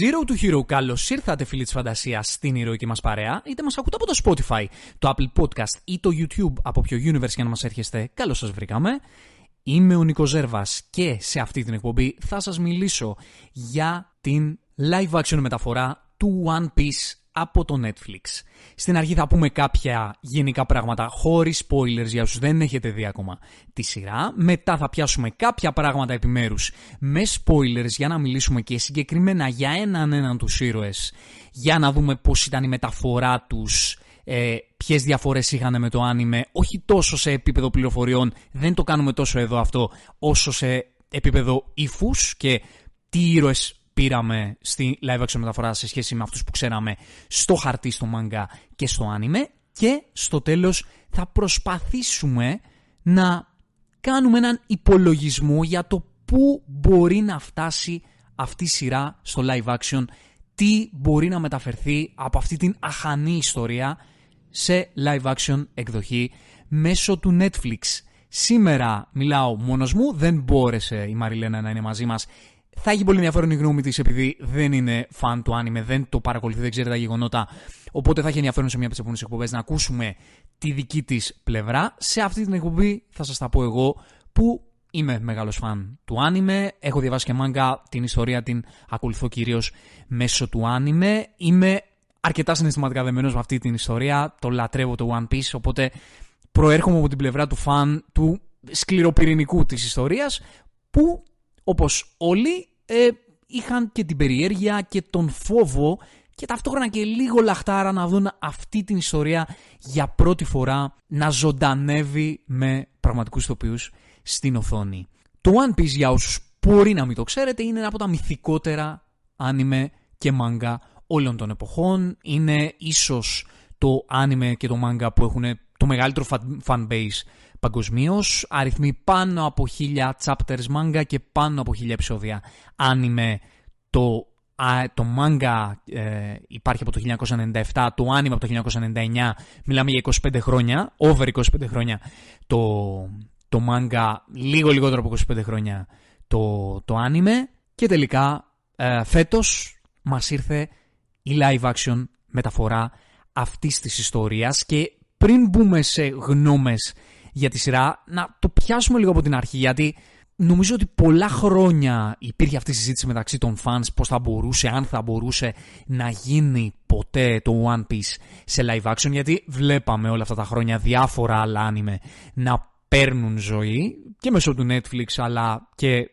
Zero to Hero, καλώς ήρθατε φίλοι της φαντασίας στην ηρωική μας παρέα, είτε μας ακούτε από το Spotify, το Apple Podcast ή το YouTube, από ποιο universe για να μας έρχεστε, καλώς σας βρήκαμε. Είμαι ο Νίκος Ζέρβας και σε αυτή την εκπομπή θα σας μιλήσω για την live action μεταφορά του One Piece από το Netflix. Στην αρχή θα πούμε κάποια γενικά πράγματα χωρίς spoilers για όσους δεν έχετε δει ακόμα τη σειρά. Μετά θα πιάσουμε κάποια πράγματα επιμέρους με spoilers για να μιλήσουμε και συγκεκριμένα για έναν έναν τους ήρωες. Για να δούμε πώς ήταν η μεταφορά τους, ε, ποιες διαφορές είχαν με το άνιμε, όχι τόσο σε επίπεδο πληροφοριών, δεν το κάνουμε τόσο εδώ αυτό, όσο σε επίπεδο ύφου και τι ήρωες πήραμε στη live action μεταφορά σε σχέση με αυτούς που ξέραμε στο χαρτί, στο manga και στο άνιμε και στο τέλος θα προσπαθήσουμε να κάνουμε έναν υπολογισμό για το πού μπορεί να φτάσει αυτή η σειρά στο live action, τι μπορεί να μεταφερθεί από αυτή την αχανή ιστορία σε live action εκδοχή μέσω του Netflix. Σήμερα μιλάω μόνος μου, δεν μπόρεσε η Μαριλένα να είναι μαζί μας θα έχει πολύ ενδιαφέρον η γνώμη της επειδή δεν είναι φαν του άνιμε, δεν το παρακολουθεί, δεν ξέρει τα γεγονότα. Οπότε θα έχει ενδιαφέρον σε μια από τις επόμενες εκπομπές να ακούσουμε τη δική της πλευρά. Σε αυτή την εκπομπή θα σας τα πω εγώ που είμαι μεγάλος φαν του άνιμε. Έχω διαβάσει και μάγκα, την ιστορία την ακολουθώ κυρίως μέσω του άνιμε. Είμαι αρκετά συναισθηματικά δεμένος με αυτή την ιστορία. Το λατρεύω το One Piece. Οπότε προέρχομαι από την πλευρά του φαν του σκληροπυρηνικού της ιστορίας που όπως όλοι ε, είχαν και την περιέργεια και τον φόβο και ταυτόχρονα και λίγο λαχτάρα να δουν αυτή την ιστορία για πρώτη φορά να ζωντανεύει με πραγματικούς ηθοποιούς στην οθόνη. Το One Piece για όσους μπορεί να μην το ξέρετε είναι ένα από τα μυθικότερα άνιμε και μάγκα όλων των εποχών. Είναι ίσως το άνιμε και το μάγκα που έχουν το μεγαλύτερο fan base παγκοσμίως. Αριθμοί πάνω από 1000 chapters manga και πάνω από 1000 επεισόδια. Άνιμε το, το manga ε, υπάρχει από το 1997, το άνιμε από το 1999. Μιλάμε για 25 χρόνια, over 25 χρόνια το, το manga, λίγο λιγότερο από 25 χρόνια το, το άνιμε. Και τελικά ε, φέτος μας ήρθε η live action μεταφορά αυτής της ιστορίας και πριν μπούμε σε γνώμες για τη σειρά, να το πιάσουμε λίγο από την αρχή, γιατί νομίζω ότι πολλά χρόνια υπήρχε αυτή η συζήτηση μεταξύ των fans πώς θα μπορούσε, αν θα μπορούσε να γίνει ποτέ το One Piece σε live action, γιατί βλέπαμε όλα αυτά τα χρόνια διάφορα άλλα anime να παίρνουν ζωή και μέσω του Netflix αλλά και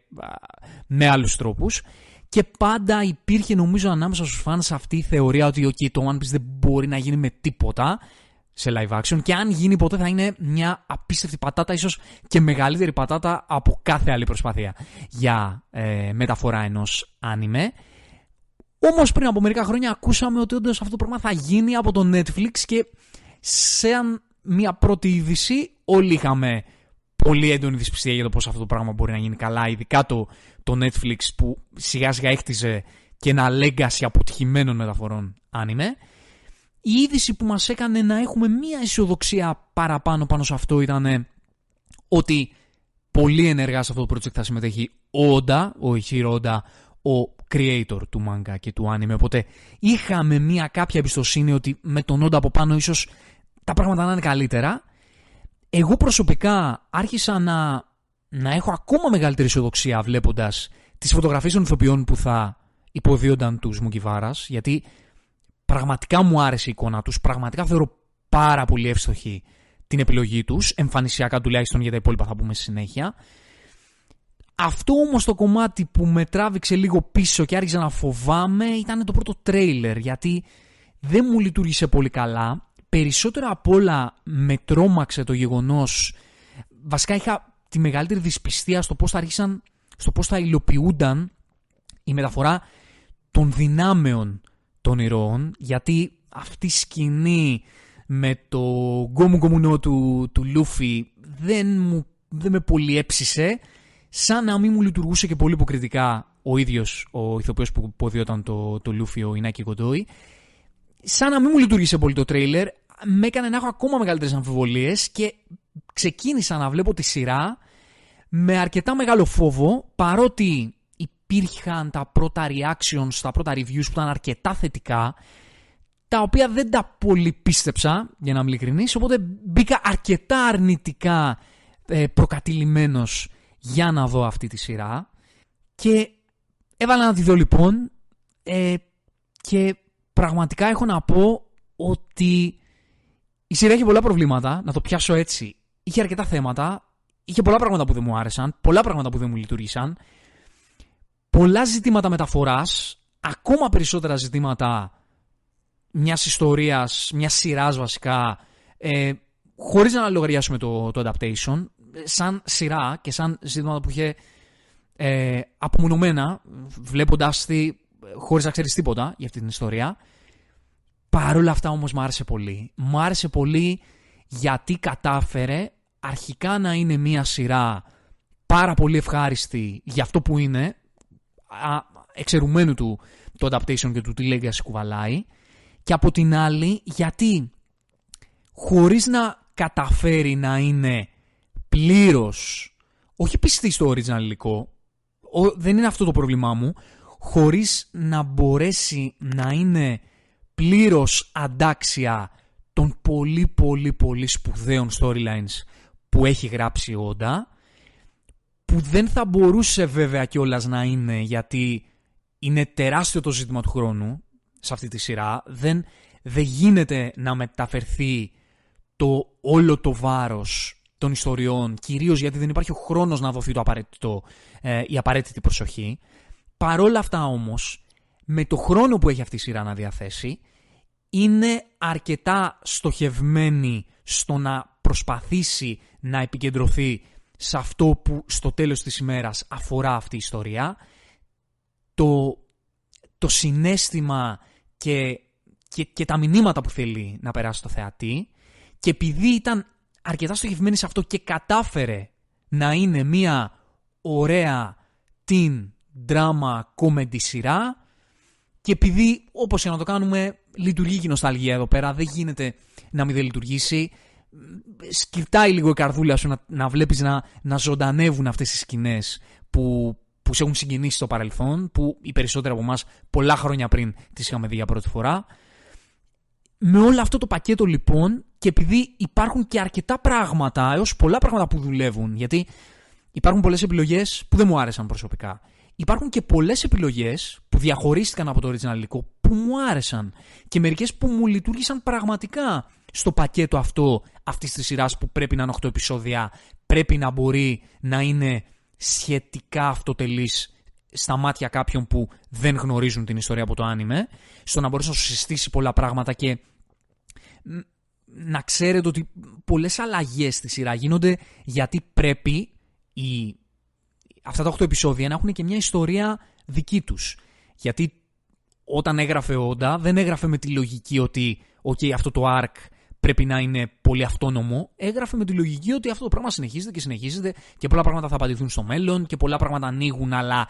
με άλλους τρόπους. Και πάντα υπήρχε νομίζω ανάμεσα στους fans αυτή η θεωρία ότι okay, το One Piece δεν μπορεί να γίνει με τίποτα σε live action και αν γίνει ποτέ θα είναι μια απίστευτη πατάτα, ίσως και μεγαλύτερη πατάτα από κάθε άλλη προσπάθεια για ε, μεταφορά ενός άνιμε. Όμως πριν από μερικά χρόνια ακούσαμε ότι όντως αυτό το πράγμα θα γίνει από το Netflix και σε μια πρώτη είδηση όλοι είχαμε πολύ έντονη δυσπιστία για το πώς αυτό το πράγμα μπορεί να γίνει καλά, ειδικά το, το Netflix που σιγά σιγά έχτιζε και ένα legacy αποτυχημένων μεταφορών άνιμε η είδηση που μας έκανε να έχουμε μία αισιοδοξία παραπάνω πάνω σε αυτό ήταν ότι πολύ ενεργά σε αυτό το project θα συμμετέχει ο Όντα, ο Ιχίρο Όντα, ο creator του manga και του anime. Οπότε είχαμε μία κάποια εμπιστοσύνη ότι με τον Όντα από πάνω ίσως τα πράγματα να είναι καλύτερα. Εγώ προσωπικά άρχισα να, να έχω ακόμα μεγαλύτερη αισιοδοξία βλέποντας τις φωτογραφίες των ηθοποιών που θα υποδίονταν τους Μουκιβάρας, γιατί Πραγματικά μου άρεσε η εικόνα τους, πραγματικά θεωρώ πάρα πολύ εύστοχη την επιλογή τους, εμφανισιακά τουλάχιστον για τα υπόλοιπα θα πούμε στη συνέχεια. Αυτό όμως το κομμάτι που με τράβηξε λίγο πίσω και άρχισα να φοβάμαι ήταν το πρώτο τρέιλερ γιατί δεν μου λειτουργήσε πολύ καλά. Περισσότερο απ' όλα με τρόμαξε το γεγονός, βασικά είχα τη μεγαλύτερη δυσπιστία στο πώς θα άρχισαν, στο πώς θα υλοποιούνταν η μεταφορά των δυνάμεων των ηρώων, γιατί αυτή η σκηνή με το γκόμου γκόμουνο του, του Λούφι δεν, μου, δεν με πολύ έψησε, σαν να μην μου λειτουργούσε και πολύ υποκριτικά ο ίδιος ο ηθοποιός που ποδιόταν το, το Λούφι, ο Ινάκη Κοντόι, σαν να μην μου λειτουργήσε πολύ το τρέιλερ, με έκανε να έχω ακόμα μεγαλύτερες αμφιβολίες και ξεκίνησα να βλέπω τη σειρά με αρκετά μεγάλο φόβο, παρότι υπήρχαν τα πρώτα reactions, τα πρώτα reviews που ήταν αρκετά θετικά, τα οποία δεν τα πολύ πίστεψα, για να είμαι ειλικρινής, οπότε μπήκα αρκετά αρνητικά ε, προκατηλημένος για να δω αυτή τη σειρά και έβαλα να τη δω λοιπόν ε, και πραγματικά έχω να πω ότι η σειρά έχει πολλά προβλήματα, να το πιάσω έτσι. Είχε αρκετά θέματα, είχε πολλά πράγματα που δεν μου άρεσαν, πολλά πράγματα που δεν μου λειτουργήσαν, πολλά ζητήματα μεταφοράς, ακόμα περισσότερα ζητήματα μιας ιστορίας, μιας σειράς βασικά, ε, χωρίς να λογαριάσουμε το, το adaptation, σαν σειρά και σαν ζητήματα που είχε ε, απομονωμένα, βλέποντα τη χωρίς να ξέρεις τίποτα για αυτή την ιστορία. Παρ' όλα αυτά όμως μου άρεσε πολύ. Μου άρεσε πολύ γιατί κατάφερε αρχικά να είναι μια σειρά πάρα πολύ ευχάριστη για αυτό που είναι, εξαιρουμένου του το adaptation και του τι legacy κουβαλάει, και από την άλλη γιατί χωρίς να καταφέρει να είναι πλήρως, όχι πιστή στο original υλικό, δεν είναι αυτό το πρόβλημά μου, χωρίς να μπορέσει να είναι πλήρως αντάξια των πολύ πολύ πολύ σπουδαίων storylines που έχει γράψει ο Όντα, που δεν θα μπορούσε βέβαια κιόλας να είναι γιατί είναι τεράστιο το ζήτημα του χρόνου σε αυτή τη σειρά. Δεν, δεν γίνεται να μεταφερθεί το όλο το βάρος των ιστοριών, κυρίως γιατί δεν υπάρχει ο χρόνος να δοθεί το απαραίτητο, ε, η απαραίτητη προσοχή. Παρόλα αυτά όμως, με το χρόνο που έχει αυτή η σειρά να διαθέσει, είναι αρκετά στοχευμένη στο να προσπαθήσει να επικεντρωθεί σε αυτό που στο τέλος της ημέρας αφορά αυτή η ιστορία. Το, το συνέστημα και, και, και τα μηνύματα που θέλει να περάσει το θεατή και επειδή ήταν αρκετά στοχευμένη σε αυτό και κατάφερε να είναι μια ωραία teen drama comedy σειρά και επειδή όπως και να το κάνουμε λειτουργεί και η νοσταλγία εδώ πέρα δεν γίνεται να μην δεν λειτουργήσει σκυρτάει λίγο η καρδούλα σου να, να βλέπεις να, να ζωντανεύουν αυτές τις σκηνές που, που σε έχουν συγκινήσει στο παρελθόν που οι περισσότεροι από εμάς πολλά χρόνια πριν τις είχαμε δει για πρώτη φορά. Με όλο αυτό το πακέτο λοιπόν και επειδή υπάρχουν και αρκετά πράγματα έως πολλά πράγματα που δουλεύουν γιατί υπάρχουν πολλές επιλογές που δεν μου άρεσαν προσωπικά. Υπάρχουν και πολλές επιλογές που διαχωρίστηκαν από το original υλικό που μου άρεσαν και μερικές που μου λειτουργήσαν πραγματικά στο πακέτο αυτό αυτής της σειράς που πρέπει να είναι 8 επεισόδια πρέπει να μπορεί να είναι σχετικά αυτοτελής στα μάτια κάποιων που δεν γνωρίζουν την ιστορία από το άνιμε στο να μπορέσει να σου συστήσει πολλά πράγματα και να ξέρετε ότι πολλές αλλαγές στη σειρά γίνονται γιατί πρέπει οι αυτά τα 8 επεισόδια να έχουν και μια ιστορία δική τους. Γιατί όταν έγραφε ο Όντα δεν έγραφε με τη λογική ότι okay, αυτό το arc πρέπει να είναι πολύ αυτόνομο. Έγραφε με τη λογική ότι αυτό το πράγμα συνεχίζεται και συνεχίζεται και πολλά πράγματα θα απαντηθούν στο μέλλον και πολλά πράγματα ανοίγουν αλλά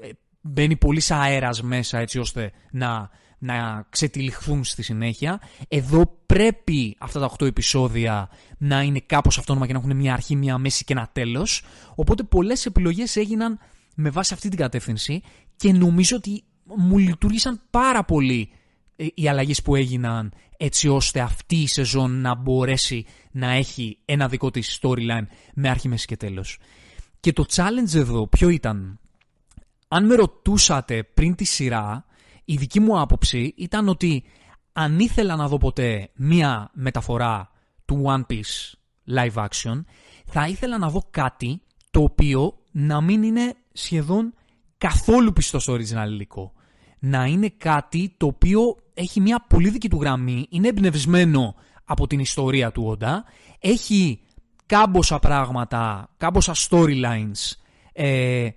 ε, μπαίνει πολύ αέρας μέσα έτσι ώστε να, να ξετυλιχθούν στη συνέχεια. Εδώ πρέπει αυτά τα 8 επεισόδια να είναι κάπως αυτόνομα και να έχουν μια αρχή, μια μέση και ένα τέλος. Οπότε πολλές επιλογές έγιναν με βάση αυτή την κατεύθυνση και νομίζω ότι μου λειτουργήσαν πάρα πολύ ε, οι αλλαγές που έγιναν έτσι ώστε αυτή η σεζόν να μπορέσει να έχει ένα δικό της storyline με αρχή, μέση και τέλος. Και το challenge εδώ ποιο ήταν; Αν με ρωτούσατε πριν τη σειρά, η δική μου άποψη ήταν ότι αν ήθελα να δω ποτέ μία μεταφορά του One Piece live action, θα ήθελα να δω κάτι το οποίο να μην είναι σχεδόν καθόλου πιστός στο original υλικό. Να είναι κάτι το οποίο έχει μια πολύ δική του γραμμή, είναι εμπνευσμένο από την ιστορία του Όντα, έχει κάμποσα πράγματα, κάμποσα storylines ε,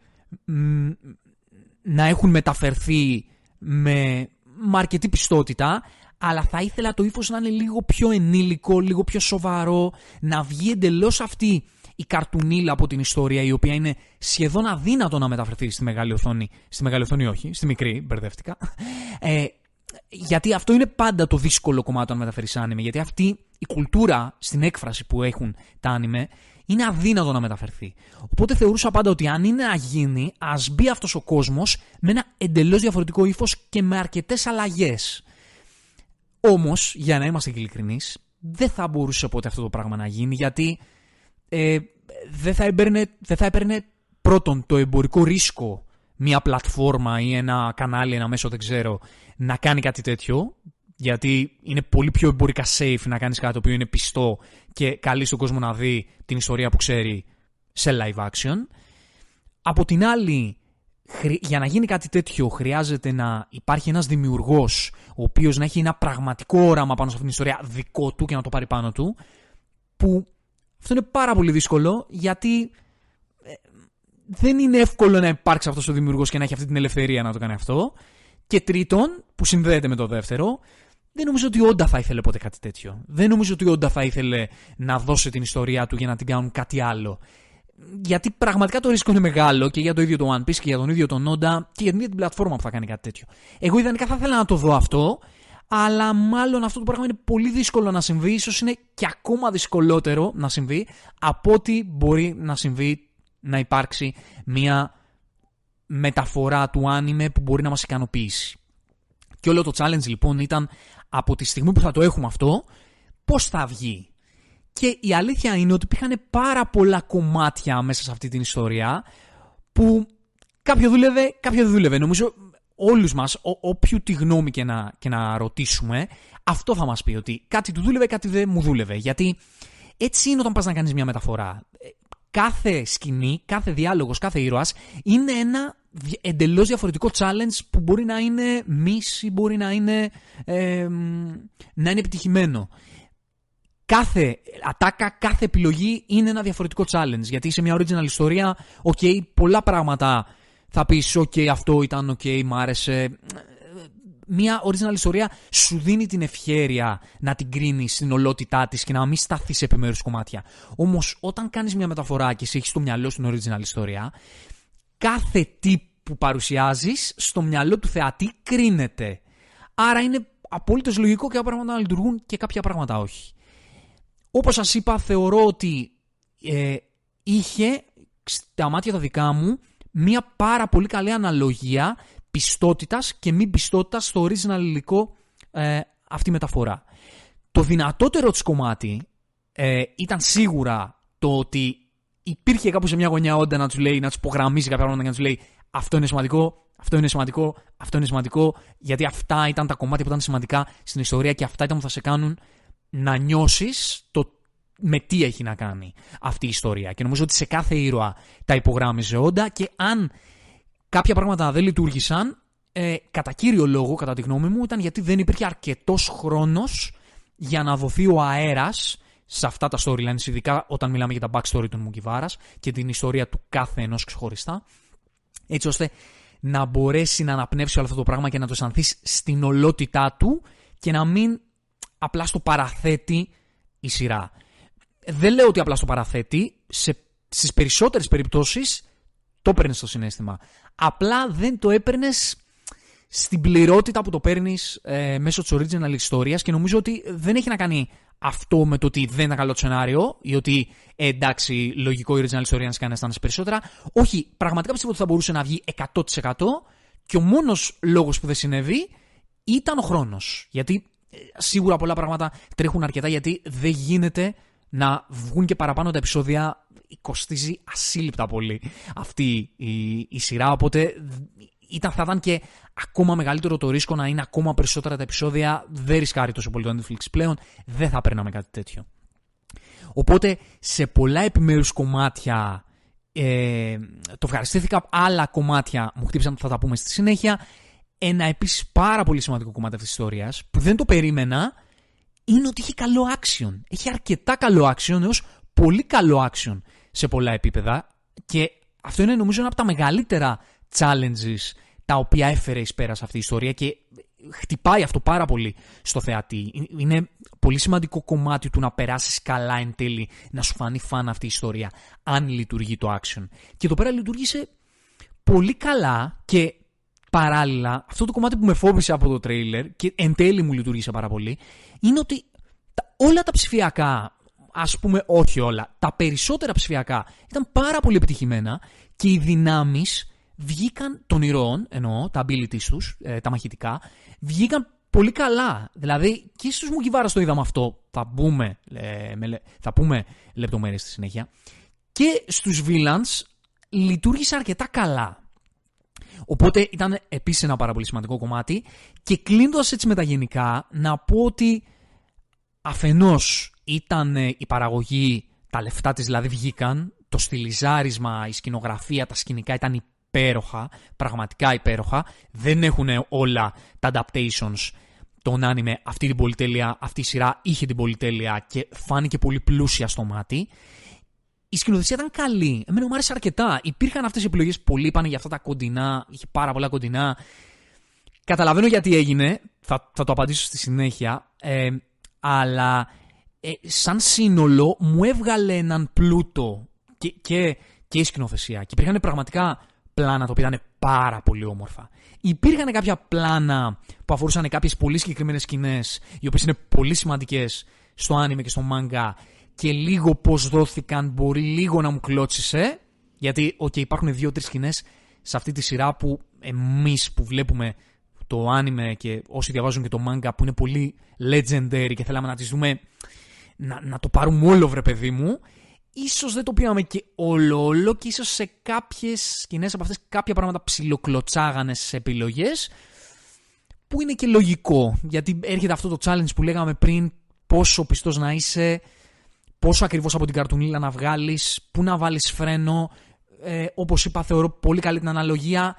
να έχουν μεταφερθεί με, με αρκετή πιστότητα, αλλά θα ήθελα το ύφος να είναι λίγο πιο ενήλικο, λίγο πιο σοβαρό, να βγει εντελώς αυτή η καρτουνίλα από την ιστορία, η οποία είναι σχεδόν αδύνατο να μεταφερθεί στη μεγάλη οθόνη. Στη μεγάλη οθόνη, όχι, στη μικρή, μπερδεύτηκα. Ε, γιατί αυτό είναι πάντα το δύσκολο κομμάτι να μεταφέρεις άνιμε. Γιατί αυτή η κουλτούρα στην έκφραση που έχουν τα άνιμε είναι αδύνατο να μεταφερθεί. Οπότε θεωρούσα πάντα ότι αν είναι να γίνει, α Οπότε θεωρούσα πάντα ότι αν είναι να γίνει, ας μπει αυτός ο κόσμος με ένα εντελώς διαφορετικό ύφος και με αρκετές αλλαγές. Όμως, για να είμαστε ειλικρινείς, δεν θα μπορούσε ποτέ αυτό το πράγμα να γίνει γιατί ε, δεν, θα έπαιρνε, δεν θα έπαιρνε πρώτον το εμπορικό ρίσκο μια πλατφόρμα ή ένα κανάλι, ένα μέσο, δεν ξέρω, να κάνει κάτι τέτοιο. Γιατί είναι πολύ πιο εμπορικά safe να κάνεις κάτι το οποίο είναι πιστό και καλεί στον κόσμο να δει την ιστορία που ξέρει σε live action. Από την άλλη, για να γίνει κάτι τέτοιο χρειάζεται να υπάρχει ένας δημιουργός ο οποίος να έχει ένα πραγματικό όραμα πάνω σε αυτήν την ιστορία δικό του και να το πάρει πάνω του που αυτό είναι πάρα πολύ δύσκολο γιατί ε, δεν είναι εύκολο να υπάρξει αυτός ο δημιουργός και να έχει αυτή την ελευθερία να το κάνει αυτό και τρίτον, που συνδέεται με το δεύτερο, δεν νομίζω ότι όντα θα ήθελε ποτέ κάτι τέτοιο. Δεν νομίζω ότι όντα θα ήθελε να δώσει την ιστορία του για να την κάνουν κάτι άλλο γιατί πραγματικά το ρίσκο είναι μεγάλο και για το ίδιο το One Piece και για τον ίδιο τον Nonda και για την ίδια την πλατφόρμα που θα κάνει κάτι τέτοιο. Εγώ ιδανικά θα ήθελα να το δω αυτό, αλλά μάλλον αυτό το πράγμα είναι πολύ δύσκολο να συμβεί, ίσως είναι και ακόμα δυσκολότερο να συμβεί από ότι μπορεί να συμβεί να υπάρξει μια μεταφορά του άνιμε που μπορεί να μας ικανοποιήσει. Και όλο το challenge λοιπόν ήταν από τη στιγμή που θα το έχουμε αυτό, πώς θα βγει. Και η αλήθεια είναι ότι υπήρχαν πάρα πολλά κομμάτια μέσα σε αυτή την ιστορία που κάποιο δούλευε, κάποιο δεν δούλευε. Νομίζω όλους μας, ό, όποιου τη γνώμη και να, και να ρωτήσουμε, αυτό θα μας πει ότι κάτι του δούλευε, κάτι δεν μου δούλευε. Γιατί έτσι είναι όταν πας να κάνεις μια μεταφορά. Κάθε σκηνή, κάθε διάλογος, κάθε ήρωας είναι ένα εντελώς διαφορετικό challenge που μπορεί να είναι μίση, μπορεί να είναι, ε, να είναι επιτυχημένο κάθε ατάκα, κάθε επιλογή είναι ένα διαφορετικό challenge. Γιατί σε μια original ιστορία, ok, πολλά πράγματα θα πεις, ok, αυτό ήταν ok, μ' άρεσε. Μια original ιστορία σου δίνει την ευχέρεια να την κρίνεις στην ολότητά της και να μην σταθείς σε επιμέρους κομμάτια. Όμως, όταν κάνεις μια μεταφορά και σε έχεις στο μυαλό στην original ιστορία, κάθε τι που παρουσιάζεις στο μυαλό του θεατή κρίνεται. Άρα είναι απόλυτος λογικό και κάποια πράγματα να λειτουργούν και κάποια πράγματα όχι. Όπως σας είπα, θεωρώ ότι ε, είχε στα μάτια τα δικά μου μία πάρα πολύ καλή αναλογία πιστότητας και μη πιστότητας στο original υλικό ε, αυτή η μεταφορά. Το δυνατότερο της κομμάτι ε, ήταν σίγουρα το ότι υπήρχε κάπου σε μια γωνιά όντα να τους λέει, να τους υπογραμμίζει κάποια πράγματα και να τους λέει αυτό είναι σημαντικό, αυτό είναι σημαντικό, αυτό είναι σημαντικό, γιατί αυτά ήταν τα κομμάτια που ήταν σημαντικά στην ιστορία και αυτά ήταν που θα σε κάνουν να νιώσεις το με τι έχει να κάνει αυτή η ιστορία. Και νομίζω ότι σε κάθε ήρωα τα υπογράμμιζε όντα και αν κάποια πράγματα δεν λειτουργήσαν, ε, κατά κύριο λόγο, κατά τη γνώμη μου, ήταν γιατί δεν υπήρχε αρκετός χρόνος για να δοθεί ο αέρας σε αυτά τα storylines, ειδικά όταν μιλάμε για τα backstory του Μουκιβάρας και την ιστορία του κάθε ενός ξεχωριστά, έτσι ώστε να μπορέσει να αναπνεύσει όλο αυτό το πράγμα και να το αισθανθείς στην ολότητά του και να μην απλά στο παραθέτει η σειρά. Δεν λέω ότι απλά στο παραθέτει, σε, στις περισσότερες περιπτώσεις το έπαιρνε στο συνέστημα. Απλά δεν το έπαιρνες στην πληρότητα που το παίρνεις ε, μέσω της original ιστορίας και νομίζω ότι δεν έχει να κάνει αυτό με το ότι δεν είναι καλό το σενάριο ή ότι ε, εντάξει, λογικό η original ιστορία να σε κάνει να αισθάνεσαι περισσότερα. Όχι, πραγματικά πιστεύω ότι θα μπορούσε να βγει 100% και ο μόνος λόγος που δεν συνέβη ήταν ο χρόνος. Γιατί σίγουρα πολλά πράγματα τρέχουν αρκετά γιατί δεν γίνεται να βγουν και παραπάνω τα επεισόδια. Κοστίζει ασύλληπτα πολύ αυτή η, η σειρά. Οπότε ήταν, θα ήταν και ακόμα μεγαλύτερο το ρίσκο να είναι ακόμα περισσότερα τα επεισόδια. Δεν ρισκάρει τόσο πολύ το Netflix πλέον. Δεν θα παίρναμε κάτι τέτοιο. Οπότε σε πολλά επιμέρους κομμάτια ε, το ευχαριστήθηκα. Άλλα κομμάτια μου χτύπησαν, θα τα πούμε στη συνέχεια. Ένα επίσης πάρα πολύ σημαντικό κομμάτι αυτής της ιστορίας που δεν το περίμενα είναι ότι έχει καλό action. Έχει αρκετά καλό action έως πολύ καλό action σε πολλά επίπεδα και αυτό είναι νομίζω ένα από τα μεγαλύτερα challenges τα οποία έφερε εις πέρας σε αυτή η ιστορία και χτυπάει αυτό πάρα πολύ στο θεατή. Είναι πολύ σημαντικό κομμάτι του να περάσεις καλά εν τέλει, να σου φανεί φαν αυτή η ιστορία, αν λειτουργεί το action. Και εδώ πέρα λειτουργήσε πολύ καλά και παράλληλα, αυτό το κομμάτι που με φόβησε από το τρέιλερ και εν τέλει μου λειτουργήσε πάρα πολύ, είναι ότι τα, όλα τα ψηφιακά ας πούμε όχι όλα. Τα περισσότερα ψηφιακά ήταν πάρα πολύ επιτυχημένα και οι δυνάμεις βγήκαν των ηρώων, εννοώ, τα abilities τους, ε, τα μαχητικά, βγήκαν πολύ καλά. Δηλαδή και στους Μουγκιβάρα το είδαμε αυτό, θα, μπούμε, ε, με, θα πούμε λεπτομέρειες στη συνέχεια. Και στους villains λειτουργήσε αρκετά καλά. Οπότε ήταν επίσης ένα πάρα πολύ σημαντικό κομμάτι και κλείνοντας έτσι με τα γενικά να πω ότι αφενός ήταν η παραγωγή, τα λεφτά της δηλαδή βγήκαν, το στυλιζάρισμα, η σκηνογραφία, τα σκηνικά ήταν υπέροχα, πραγματικά υπέροχα. Δεν έχουν όλα τα adaptations των άνιμε αυτή την πολυτέλεια, αυτή η σειρά είχε την πολυτέλεια και φάνηκε πολύ πλούσια στο μάτι. Η σκηνοθεσία ήταν καλή. Εμένα μου άρεσε αρκετά. Υπήρχαν αυτές οι επιλογές. Πολλοί είπαν για αυτά τα κοντινά. Είχε πάρα πολλά κοντινά. Καταλαβαίνω γιατί έγινε. Θα, θα το απαντήσω στη συνέχεια. Ε, αλλά ε, σαν σύνολο μου έβγαλε έναν πλούτο και, και, και η σκηνοθεσία. Και υπήρχαν πραγματικά πλάνα τα οποία ήταν πάρα πολύ όμορφα. Υπήρχαν κάποια πλάνα που αφορούσαν κάποιες πολύ συγκεκριμένες σκηνές, οι οποίες είναι πολύ σημαντικές στο άνιμε και στο μάγκα και λίγο πώς δόθηκαν μπορεί λίγο να μου κλώτσισε. Γιατί, okay, υπάρχουν δύο-τρεις σκηνές σε αυτή τη σειρά που εμείς που βλέπουμε το άνιμε και όσοι διαβάζουν και το μάγκα που είναι πολύ legendary και θέλαμε να τις δούμε να, να το πάρουμε όλο βρε παιδί μου ίσως δεν το πήγαμε και όλο όλο και ίσως σε κάποιες σκηνές από αυτές κάποια πράγματα ψιλοκλωτσάγανε σε επιλογές που είναι και λογικό γιατί έρχεται αυτό το challenge που λέγαμε πριν πόσο πιστός να είσαι πόσο ακριβώς από την καρτουνίλα να βγάλεις πού να βάλεις φρένο ε, όπως είπα θεωρώ πολύ καλή την αναλογία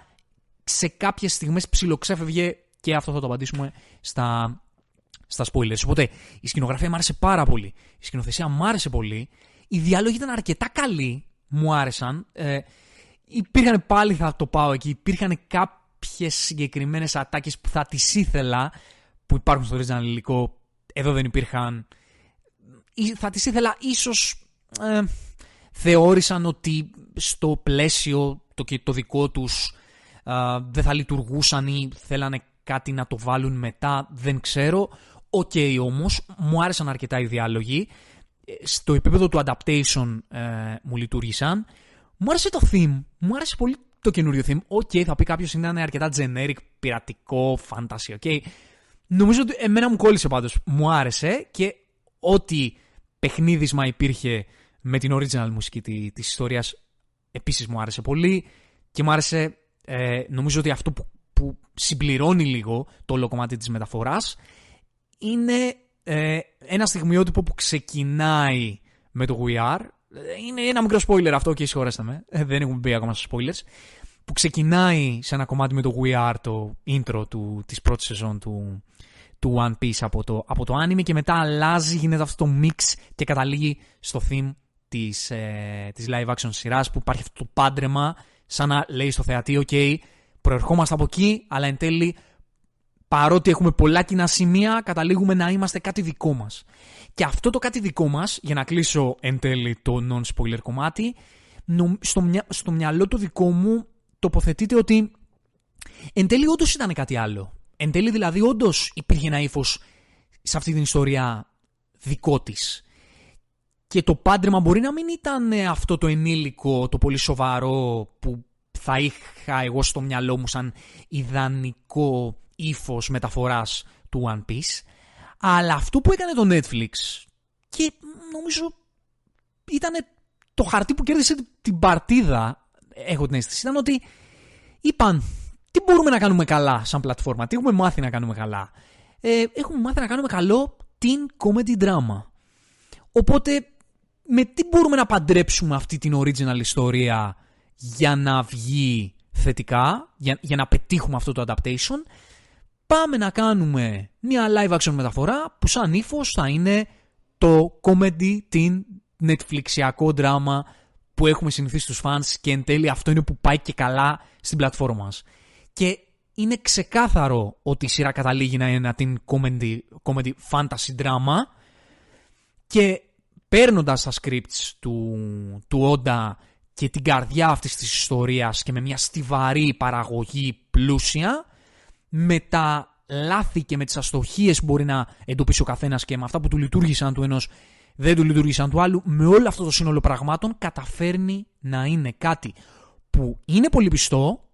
σε κάποιες στιγμές ψιλοξέφευγε και αυτό θα το απαντήσουμε στα, στα spoilers. Οπότε η σκηνογραφία μου άρεσε πάρα πολύ. Η σκηνοθεσία μου άρεσε πολύ. Οι διάλογοι ήταν αρκετά καλοί. Μου άρεσαν. Ε, υπήρχαν πάλι, θα το πάω εκεί, υπήρχαν κάποιες συγκεκριμένες ατάκες που θα τις ήθελα, που υπάρχουν στο original υλικό, εδώ δεν υπήρχαν. Θα τις ήθελα ίσως... Ε, θεώρησαν ότι στο πλαίσιο το, το δικό τους δεν θα λειτουργούσαν ή θέλανε κάτι να το βάλουν μετά, δεν ξέρω. OK okay, όμως, μου άρεσαν αρκετά οι διάλογοι. Ε, στο επίπεδο του adaptation ε, μου λειτουργήσαν. Μου άρεσε το theme, μου άρεσε πολύ το καινούριο theme. OK, okay, θα πει κάποιος είναι αρκετά generic, πειρατικό, fantasy, okay. Νομίζω ότι εμένα μου κόλλησε πάντως. Μου άρεσε και ό,τι παιχνίδισμα υπήρχε με την original μουσική της ιστορίας επίσης μου άρεσε πολύ και μου άρεσε ε, νομίζω ότι αυτό που, που συμπληρώνει λίγο το όλο κομμάτι της μεταφοράς είναι ε, ένα στιγμιότυπο που ξεκινάει με το We Are. Είναι ένα μικρό spoiler αυτό και συγχωρέστε με. Ε, δεν έχουμε μπει ακόμα στα spoilers. Που ξεκινάει σε ένα κομμάτι με το We Are, το intro του, της πρώτης σεζόν του, του One Piece από το, από το anime και μετά αλλάζει, γίνεται αυτό το mix και καταλήγει στο theme της, ε, της live action σειράς που υπάρχει αυτό το πάντρεμα σαν να λέει στο θεατή, OK, προερχόμαστε από εκεί, αλλά εν τέλει, παρότι έχουμε πολλά κοινά σημεία, καταλήγουμε να είμαστε κάτι δικό μας. Και αυτό το κάτι δικό μας, για να κλείσω εν τέλει το non-spoiler κομμάτι, στο, στο μυαλό το δικό μου τοποθετείται ότι εν τέλει όντως ήταν κάτι άλλο. Εν τέλει δηλαδή όντως υπήρχε ένα ύφος σε αυτή την ιστορία δικό της. Και το πάντρεμα μπορεί να μην ήταν αυτό το ενήλικο, το πολύ σοβαρό που θα είχα εγώ στο μυαλό μου σαν ιδανικό ύφος μεταφοράς του One Piece. Αλλά αυτό που έκανε το Netflix και νομίζω ήταν το χαρτί που κέρδισε την παρτίδα, έχω την αίσθηση, ήταν ότι είπαν τι μπορούμε να κάνουμε καλά σαν πλατφόρμα, τι έχουμε μάθει να κάνουμε καλά. Ε, έχουμε μάθει να κάνουμε καλό την comedy drama. Οπότε με τι μπορούμε να παντρέψουμε αυτή την original ιστορία για να βγει θετικά, για, για να πετύχουμε αυτό το adaptation, πάμε να κάνουμε μια live action μεταφορά που σαν ύφος θα είναι το comedy, την netflixιακό δράμα που έχουμε συνηθίσει στους fans και εν τέλει αυτό είναι που πάει και καλά στην πλατφόρμα μας. Και είναι ξεκάθαρο ότι η σειρά καταλήγει να είναι την comedy, comedy fantasy drama. Και παίρνοντας τα scripts του, του Oda και την καρδιά αυτής της ιστορίας και με μια στιβαρή παραγωγή πλούσια, με τα λάθη και με τις αστοχίες που μπορεί να εντοπίσει ο καθένας και με αυτά που του λειτουργήσαν του ενός δεν του λειτουργήσαν του άλλου, με όλο αυτό το σύνολο πραγμάτων καταφέρνει να είναι κάτι που είναι πολύ πιστό,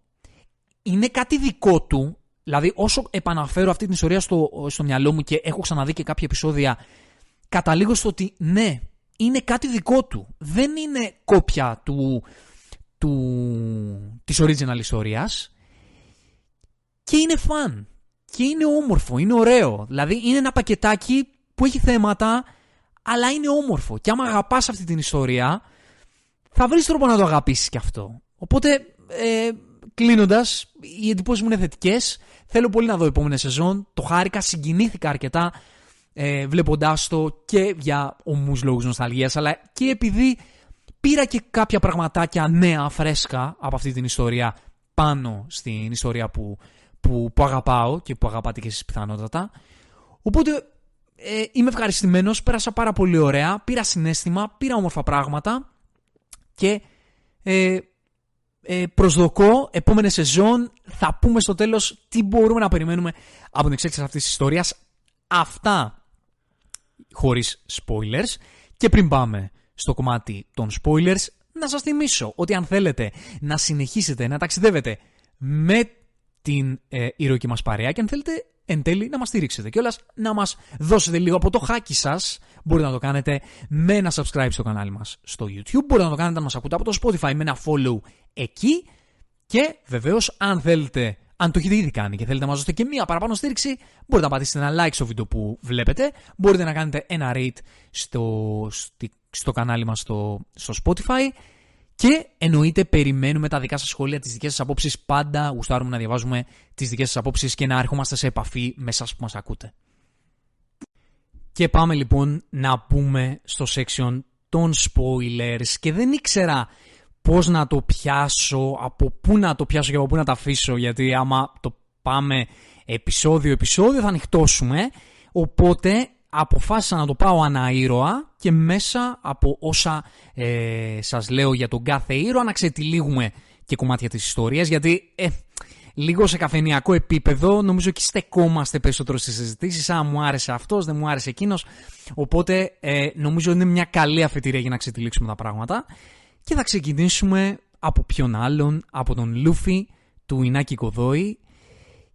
είναι κάτι δικό του, δηλαδή όσο επαναφέρω αυτή την ιστορία στο, στο μυαλό μου και έχω ξαναδεί και κάποια επεισόδια, καταλήγω στο ότι ναι, είναι κάτι δικό του. Δεν είναι κόπια του, του, της original ιστορίας και είναι φαν και είναι όμορφο, είναι ωραίο. Δηλαδή είναι ένα πακετάκι που έχει θέματα αλλά είναι όμορφο. Και άμα αγαπάς αυτή την ιστορία, θα βρεις τρόπο να το αγαπήσεις και αυτό. Οπότε, ε, κλείνοντας, οι εντυπώσεις μου είναι θετικές. Θέλω πολύ να δω επόμενη σεζόν. Το χάρηκα, συγκινήθηκα αρκετά ε, βλέποντάς το και για ομούς λόγους νοσταλγίας, αλλά και επειδή πήρα και κάποια πραγματάκια νέα, φρέσκα από αυτή την ιστορία πάνω στην ιστορία που, που, που αγαπάω και που αγαπάτε και εσείς πιθανότατα. Οπότε ε, είμαι ευχαριστημένος, πέρασα πάρα πολύ ωραία, πήρα συνέστημα, πήρα όμορφα πράγματα και ε, ε, προσδοκώ επόμενη σεζόν θα πούμε στο τέλος τι μπορούμε να περιμένουμε από την εξέλιξη αυτής της ιστορίας. Αυτά χωρίς spoilers και πριν πάμε στο κομμάτι των spoilers να σας θυμίσω ότι αν θέλετε να συνεχίσετε να ταξιδεύετε με την ε, ηρωική μας παρέα και αν θέλετε εν τέλει να μας στηρίξετε και όλας να μας δώσετε λίγο από το χάκι σας μπορείτε να το κάνετε με ένα subscribe στο κανάλι μας στο YouTube μπορείτε να το κάνετε να μας ακούτε από το Spotify με ένα follow εκεί και βεβαίως αν θέλετε αν το έχετε ήδη κάνει και θέλετε να μας δώσετε και μία παραπάνω στήριξη, μπορείτε να πατήσετε ένα like στο βίντεο που βλέπετε. Μπορείτε να κάνετε ένα rate στο, στο κανάλι μας στο, στο Spotify. Και εννοείται περιμένουμε τα δικά σας σχόλια, τις δικές σας απόψεις. Πάντα γουστάρουμε να διαβάζουμε τις δικές σας απόψεις και να έρχομαστε σε επαφή με εσάς που μας ακούτε. Και πάμε λοιπόν να πούμε στο section των spoilers και δεν ήξερα πώς να το πιάσω, από πού να το πιάσω και από πού να το αφήσω γιατί άμα το πάμε επεισόδιο-επεισόδιο θα ανοιχτώσουμε. Οπότε αποφάσισα να το πάω αναήρωα και μέσα από όσα ε, σας λέω για τον κάθε ήρωα να ξετυλίγουμε και κομμάτια της ιστορίας γιατί ε, λίγο σε καφενιακό επίπεδο νομίζω και στεκόμαστε περισσότερο στις συζητήσεις. Αν μου άρεσε αυτός, δεν μου άρεσε εκείνος. Οπότε ε, νομίζω είναι μια καλή αφετηρία για να ξετυλίξουμε τα πράγματα και θα ξεκινήσουμε από ποιον άλλον, από τον Λούφι του Ινάκη Κοδόη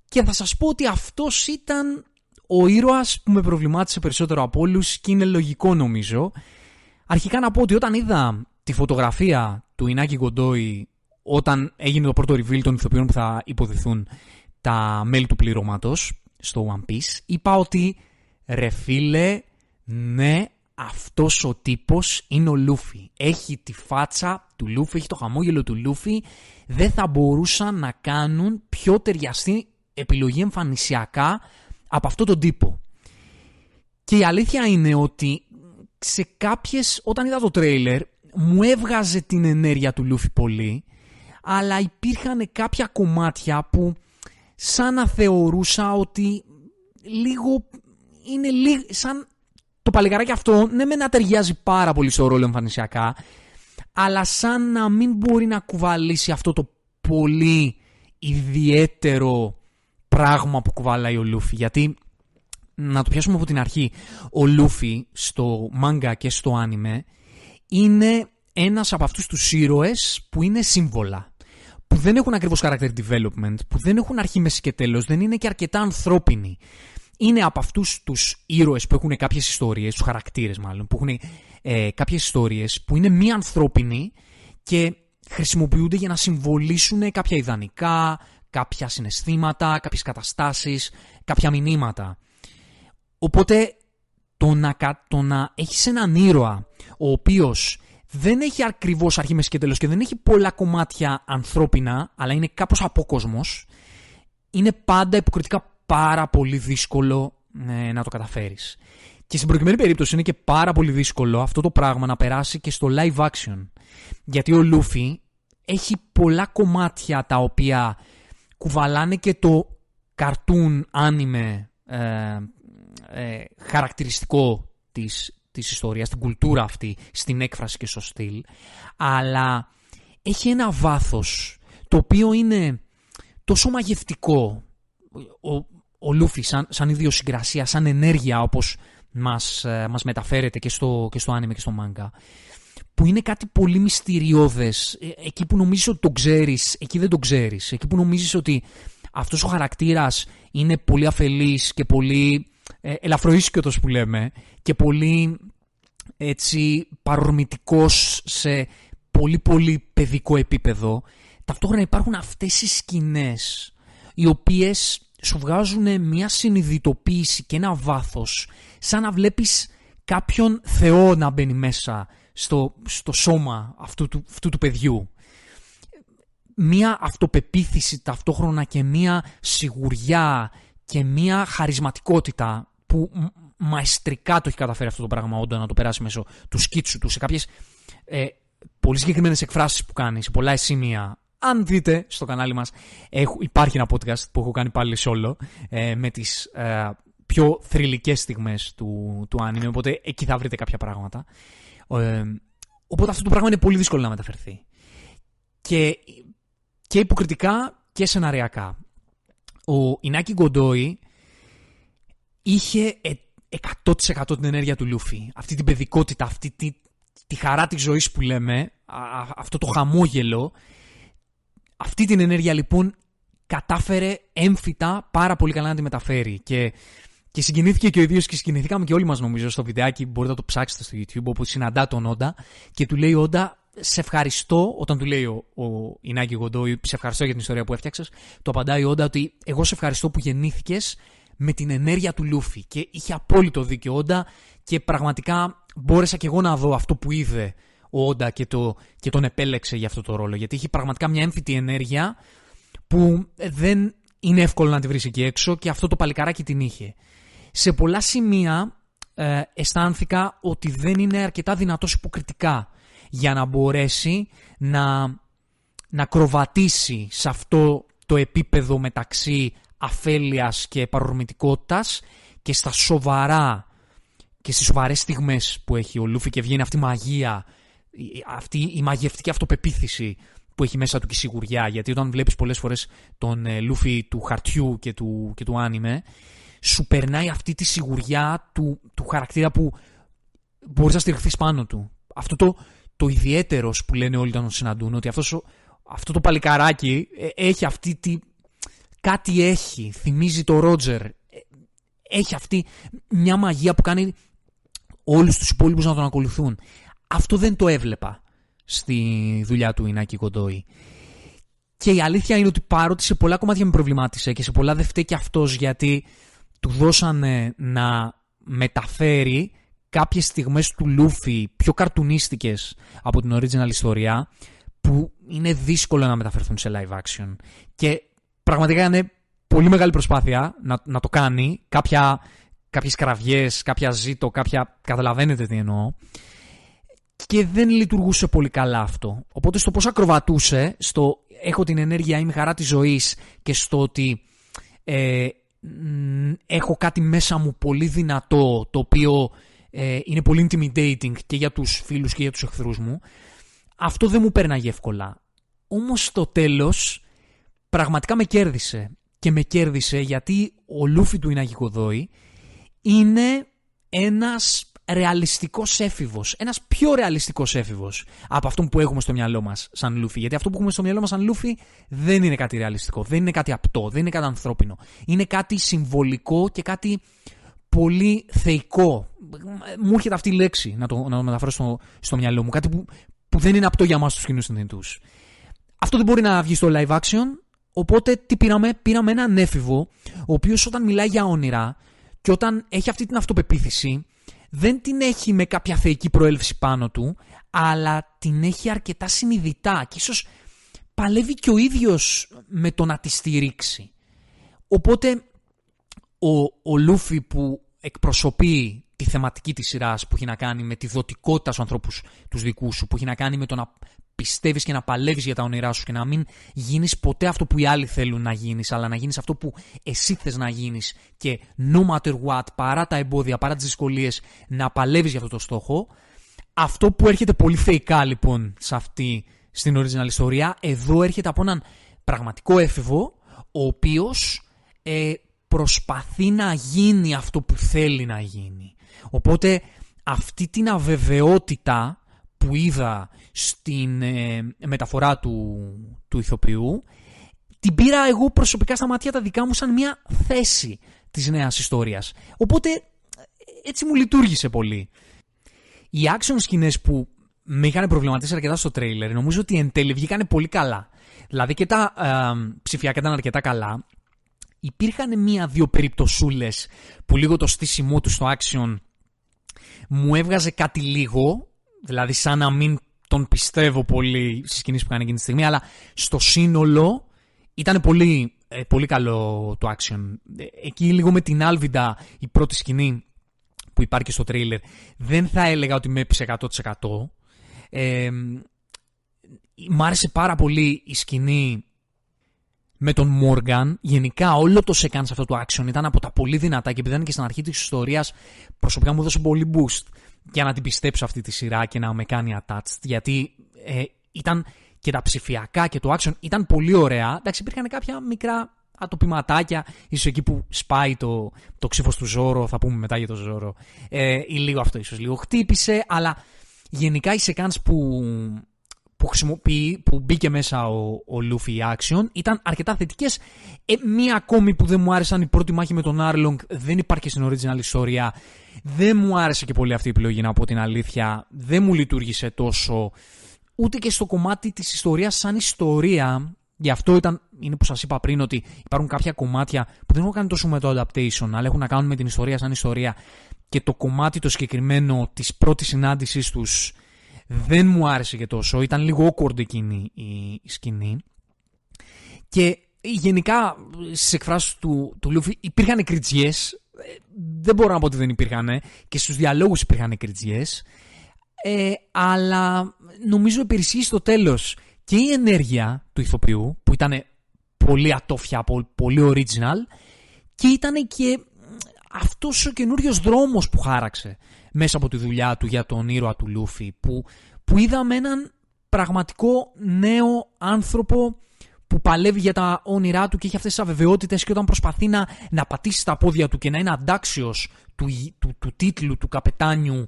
και θα σας πω ότι αυτός ήταν ο ήρωας που με προβλημάτισε περισσότερο από όλους και είναι λογικό νομίζω. Αρχικά να πω ότι όταν είδα τη φωτογραφία του Ινάκη Κοντόη όταν έγινε το πρώτο reveal των ηθοποιών που θα υποδηθούν τα μέλη του πληρώματος στο One Piece, είπα ότι ρε φίλε, ναι, αυτός ο τύπος είναι ο Λούφι. Έχει τη φάτσα του Λούφι, έχει το χαμόγελο του Λούφι. Δεν θα μπορούσαν να κάνουν πιο ταιριαστή επιλογή εμφανισιακά από αυτόν τον τύπο. Και η αλήθεια είναι ότι σε κάποιες, όταν είδα το τρέιλερ, μου έβγαζε την ενέργεια του Λούφι πολύ, αλλά υπήρχαν κάποια κομμάτια που σαν να θεωρούσα ότι λίγο είναι λίγο, σαν το παλικαράκι αυτό, ναι με να ταιριάζει πάρα πολύ στο ρόλο εμφανισιακά, αλλά σαν να μην μπορεί να κουβαλήσει αυτό το πολύ ιδιαίτερο πράγμα που κουβαλάει ο Λούφι. Γιατί, να το πιάσουμε από την αρχή, ο Λούφι στο μάγκα και στο άνιμε είναι ένας από αυτούς τους ήρωες που είναι σύμβολα. Που δεν έχουν ακριβώς character development, που δεν έχουν αρχή, μέση και τέλος, δεν είναι και αρκετά ανθρώπινοι. Είναι από αυτούς τους ήρωες που έχουν κάποιες ιστορίες, τους χαρακτήρες μάλλον, που έχουν ε, κάποιες ιστορίες που είναι μη ανθρώπινοι και χρησιμοποιούνται για να συμβολήσουν κάποια ιδανικά, κάποια συναισθήματα, κάποιες καταστάσεις, κάποια μηνύματα. Οπότε το να, το να έχεις έναν ήρωα ο οποίος δεν έχει ακριβώς αρχή, μέση και τέλος και δεν έχει πολλά κομμάτια ανθρώπινα, αλλά είναι κάπως απόκοσμος, είναι πάντα υποκριτικά πάρα πολύ δύσκολο ε, να το καταφέρεις. Και στην προκειμένη περίπτωση είναι και πάρα πολύ δύσκολο αυτό το πράγμα να περάσει και στο live action. Γιατί ο Λούφι έχει πολλά κομμάτια τα οποία κουβαλάνε και το cartoon anime ε, ε, χαρακτηριστικό της, της ιστορίας, την κουλτούρα αυτή, στην έκφραση και στο στυλ, αλλά έχει ένα βάθος το οποίο είναι τόσο μαγευτικό ο, ο Λούφι σαν, σαν ιδιοσυγκρασία, σαν ενέργεια όπως μας, ε, μας μεταφέρεται και στο, και στο anime και στο manga που είναι κάτι πολύ μυστηριώδες. Ε, εκεί που νομίζεις ότι το ξέρεις εκεί δεν το ξέρεις. Εκεί που νομίζεις ότι αυτός ο χαρακτήρας είναι πολύ αφελής και πολύ ε, ελαφροίσκοτος που λέμε και πολύ έτσι παρορμητικός σε πολύ πολύ παιδικό επίπεδο ταυτόχρονα υπάρχουν αυτές οι σκηνές οι οποίες σου βγάζουν μια συνειδητοποίηση και ένα βάθος σαν να βλέπεις κάποιον Θεό να μπαίνει μέσα στο, στο σώμα αυτού του, αυτού του παιδιού. Μια αυτοπεποίθηση ταυτόχρονα και μια σιγουριά και μια χαρισματικότητα που μαεστρικά το έχει καταφέρει αυτό το πράγμα όντω να το περάσει μέσω του σκίτσου του σε κάποιες ε, πολύ συγκεκριμένες εκφράσεις που κάνεις, σε πολλά σημεία αν δείτε στο κανάλι μας υπάρχει ένα podcast που έχω κάνει πάλι solo ε, με τις ε, πιο θρηλυκές στιγμές του, του anime οπότε εκεί θα βρείτε κάποια πράγματα. Ε, οπότε αυτό το πράγμα είναι πολύ δύσκολο να μεταφερθεί. Και, και υποκριτικά και σεναριακά. Ο Ινάκη Γκοντόι είχε 100% την ενέργεια του Λούφι. Αυτή την παιδικότητα αυτή τη, τη χαρά της ζωής που λέμε αυτό το χαμόγελο αυτή την ενέργεια λοιπόν κατάφερε έμφυτα πάρα πολύ καλά να τη μεταφέρει. Και, και συγκινήθηκε και ο ίδιος και συγκινηθήκαμε και όλοι μας νομίζω στο βιντεάκι. Μπορείτε να το ψάξετε στο YouTube όπου συναντά τον Όντα και του λέει Όντα, σε ευχαριστώ. Όταν του λέει ο, ο Ινάκη Γοντόη, σε ευχαριστώ για την ιστορία που έφτιαξες, το απαντάει ο Όντα ότι εγώ σε ευχαριστώ που γεννήθηκες με την ενέργεια του Λούφι. Και είχε απόλυτο δίκιο Όντα και πραγματικά μπόρεσα και εγώ να δω αυτό που είδε ο Όντα και, το, και τον επέλεξε για αυτό το ρόλο. Γιατί έχει πραγματικά μια έμφυτη ενέργεια που δεν είναι εύκολο να τη βρεις εκεί έξω και αυτό το παλικάράκι την είχε. Σε πολλά σημεία ε, αισθάνθηκα ότι δεν είναι αρκετά δυνατός υποκριτικά για να μπορέσει να, να κροβατήσει σε αυτό το επίπεδο μεταξύ αφέλειας και παρορμητικότητας και στα σοβαρά και στις σοβαρές στιγμές που έχει ο Λούφι και βγαίνει αυτή η μαγεία αυτή η μαγευτική αυτοπεποίθηση που έχει μέσα του και η σιγουριά. Γιατί όταν βλέπεις πολλές φορές τον ε, Λούφι του χαρτιού και του, και του άνιμε, σου περνάει αυτή τη σιγουριά του, του χαρακτήρα που μπορείς να στηριχθείς πάνω του. Αυτό το, το ιδιαίτερος που λένε όλοι όταν τον συναντούν, ότι αυτός, αυτό το παλικαράκι ε, έχει αυτή τη... Κάτι έχει, θυμίζει το Ρότζερ. Ε, έχει αυτή μια μαγεία που κάνει όλους τους υπόλοιπους να τον ακολουθούν. Αυτό δεν το έβλεπα στη δουλειά του Ινάκη Κοντόη. Και η αλήθεια είναι ότι παρότι σε πολλά κομμάτια με προβλημάτισε και σε πολλά δεν φταίει και αυτός γιατί του δώσανε να μεταφέρει κάποιες στιγμές του Λούφι πιο καρτουνίστικες από την original ιστορία που είναι δύσκολο να μεταφερθούν σε live action. Και πραγματικά είναι πολύ μεγάλη προσπάθεια να, να το κάνει. Κάποια, κάποιες κραυγές, κάποια ζήτο, κάποια... Καταλαβαίνετε τι εννοώ και δεν λειτουργούσε πολύ καλά αυτό. Οπότε στο πώς ακροβατούσε, στο έχω την ενέργεια, είμαι χαρά της ζωής και στο ότι ε, έχω κάτι μέσα μου πολύ δυνατό το οποίο ε, είναι πολύ intimidating και για τους φίλους και για τους εχθρούς μου αυτό δεν μου πέρναγε εύκολα. Όμως στο τέλος πραγματικά με κέρδισε και με κέρδισε γιατί ο Λούφι του Ιναγικοδόη είναι ένας ρεαλιστικός έφηβος. Ένας πιο ρεαλιστικός έφηβος από αυτό που έχουμε στο μυαλό μας σαν Λούφι. Γιατί αυτό που έχουμε στο μυαλό μας σαν Λούφι δεν είναι κάτι ρεαλιστικό, δεν είναι κάτι απτό, δεν είναι κάτι ανθρώπινο. Είναι κάτι συμβολικό και κάτι πολύ θεϊκό. Μου έρχεται αυτή η λέξη να το, να το μεταφέρω στο, στο μυαλό μου. Κάτι που, που δεν είναι απτό για εμά τους κοινούς συνδετού. Αυτό δεν μπορεί να βγει στο live action. Οπότε τι πήραμε, πήραμε έναν έφηβο, ο οποίος όταν μιλάει για όνειρα και όταν έχει αυτή την αυτοπεποίθηση, δεν την έχει με κάποια θεϊκή προέλευση πάνω του, αλλά την έχει αρκετά συνειδητά και ίσως παλεύει και ο ίδιος με το να τη στηρίξει. Οπότε ο, ο Λούφι που εκπροσωπεί τη θεματική της σειράς που έχει να κάνει με τη δοτικότητα στους ανθρώπους τους δικούς σου, που έχει να κάνει με το να πιστεύεις και να παλεύεις για τα όνειρά σου και να μην γίνεις ποτέ αυτό που οι άλλοι θέλουν να γίνεις, αλλά να γίνεις αυτό που εσύ θες να γίνεις και no matter what, παρά τα εμπόδια, παρά τις δυσκολίες, να παλεύεις για αυτό το στόχο. Αυτό που έρχεται πολύ θεϊκά λοιπόν σε αυτή στην original ιστορία, εδώ έρχεται από έναν πραγματικό έφηβο, ο οποίος ε, προσπαθεί να γίνει αυτό που θέλει να γίνει. Οπότε αυτή την αβεβαιότητα που είδα στην ε, μεταφορά του, του ηθοποιού την πήρα εγώ προσωπικά στα μάτια τα δικά μου σαν μια θέση της νέας ιστορίας. Οπότε έτσι μου λειτουργήσε πολύ. Οι action σκηνές που με είχαν προβληματίσει αρκετά στο τρέιλερ νομίζω ότι εν τέλει βγήκαν πολύ καλά. Δηλαδή και τα ε, ψηφιακά ήταν αρκετά καλά. Υπήρχαν μία-δύο περιπτωσούλες που λίγο το στήσιμό τους στο action μου έβγαζε κάτι λίγο, δηλαδή σαν να μην τον πιστεύω πολύ στις σκηνές που κάνει εκείνη τη στιγμή, αλλά στο σύνολο ήταν πολύ, ε, πολύ καλό το action. Ε, εκεί λίγο με την Άλβιντα η πρώτη σκηνή που υπάρχει στο τρέιλερ δεν θα έλεγα ότι με έπεισε 100%. Ε, μ' άρεσε πάρα πολύ η σκηνή με τον Μόργαν. Γενικά όλο το σε σε αυτό το action ήταν από τα πολύ δυνατά και επειδή ήταν και στην αρχή της ιστορίας προσωπικά μου έδωσε πολύ boost για να την πιστέψω αυτή τη σειρά και να με κάνει attached γιατί ε, ήταν και τα ψηφιακά και το action ήταν πολύ ωραία. Εντάξει, υπήρχαν κάποια μικρά ατοπιματάκια, ίσως εκεί που σπάει το, το ξύφος του Ζόρο, θα πούμε μετά για το Ζόρο. Ε, ή λίγο αυτό ίσως λίγο χτύπησε, αλλά γενικά οι σεκάνς που, που χρησιμοποιεί, που μπήκε μέσα ο, ο Luffy Action ήταν αρκετά θετικές. Ε, μία ακόμη που δεν μου άρεσαν η πρώτη μάχη με τον Arlong δεν υπάρχει στην original ιστορία. Δεν μου άρεσε και πολύ αυτή η επιλογή να πω την αλήθεια. Δεν μου λειτουργήσε τόσο ούτε και στο κομμάτι της ιστορίας σαν ιστορία. Γι' αυτό ήταν, είναι που σας είπα πριν ότι υπάρχουν κάποια κομμάτια που δεν έχουν κάνει τόσο με το adaptation, αλλά έχουν να κάνουν με την ιστορία σαν ιστορία. Και το κομμάτι το συγκεκριμένο της πρώτης συνάντησής τους δεν μου άρεσε και τόσο. Ήταν λίγο awkward εκείνη η, σκηνή. Και γενικά στις εκφράσεις του, του Λούφι υπήρχαν κριτζιές. Δεν μπορώ να πω ότι δεν υπήρχαν. Και στους διαλόγους υπήρχαν κριτζιές. Ε, αλλά νομίζω υπηρεσεί στο τέλος και η ενέργεια του ηθοποιού που ήταν πολύ ατόφια, πολύ original και ήταν και αυτός ο καινούριος δρόμος που χάραξε μέσα από τη δουλειά του για τον ήρωα του Λούφι που, που είδαμε έναν πραγματικό νέο άνθρωπο που παλεύει για τα όνειρά του και έχει αυτές τις αβεβαιότητες και όταν προσπαθεί να, να πατήσει τα πόδια του και να είναι αντάξιος του, του, του τίτλου του καπετάνιου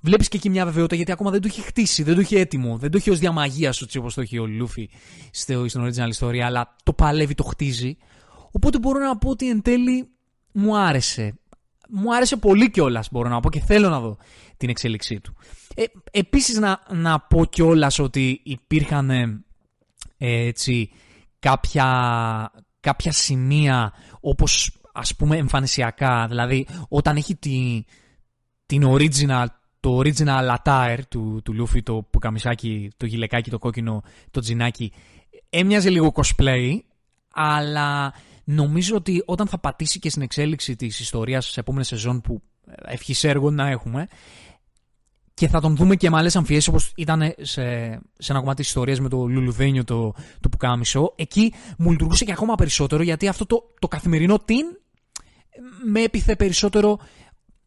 Βλέπεις και εκεί μια βεβαιότητα γιατί ακόμα δεν το έχει χτίσει, δεν το έχει έτοιμο, δεν το έχει ως διαμαγείας σου όπως το έχει ο Λούφι στην original ιστορία, αλλά το παλεύει, το χτίζει. Οπότε μπορώ να πω ότι εν τέλει μου άρεσε. Μου άρεσε πολύ κιόλας, μπορώ να πω και θέλω να δω την εξέλιξή του. Ε, Επίσης να, να πω κιόλας ότι υπήρχαν ε, έτσι κάποια, κάποια σημεία όπως ας πούμε εμφανισιακά, δηλαδή όταν έχει τη, την original το original attire του, του Luffy, το πουκαμισάκι, το γυλεκάκι, το κόκκινο, το τζινάκι, έμοιαζε λίγο cosplay, αλλά νομίζω ότι όταν θα πατήσει και στην εξέλιξη της ιστορίας σε επόμενη σεζόν που ευχής έργο να έχουμε, και θα τον δούμε και με άλλες αμφιέσει όπως ήταν σε, σε ένα κομμάτι της ιστορίας με το Λουλουδένιο το, το Πουκάμισο. Εκεί μου λειτουργούσε και ακόμα περισσότερο γιατί αυτό το, το καθημερινό την με έπιθε περισσότερο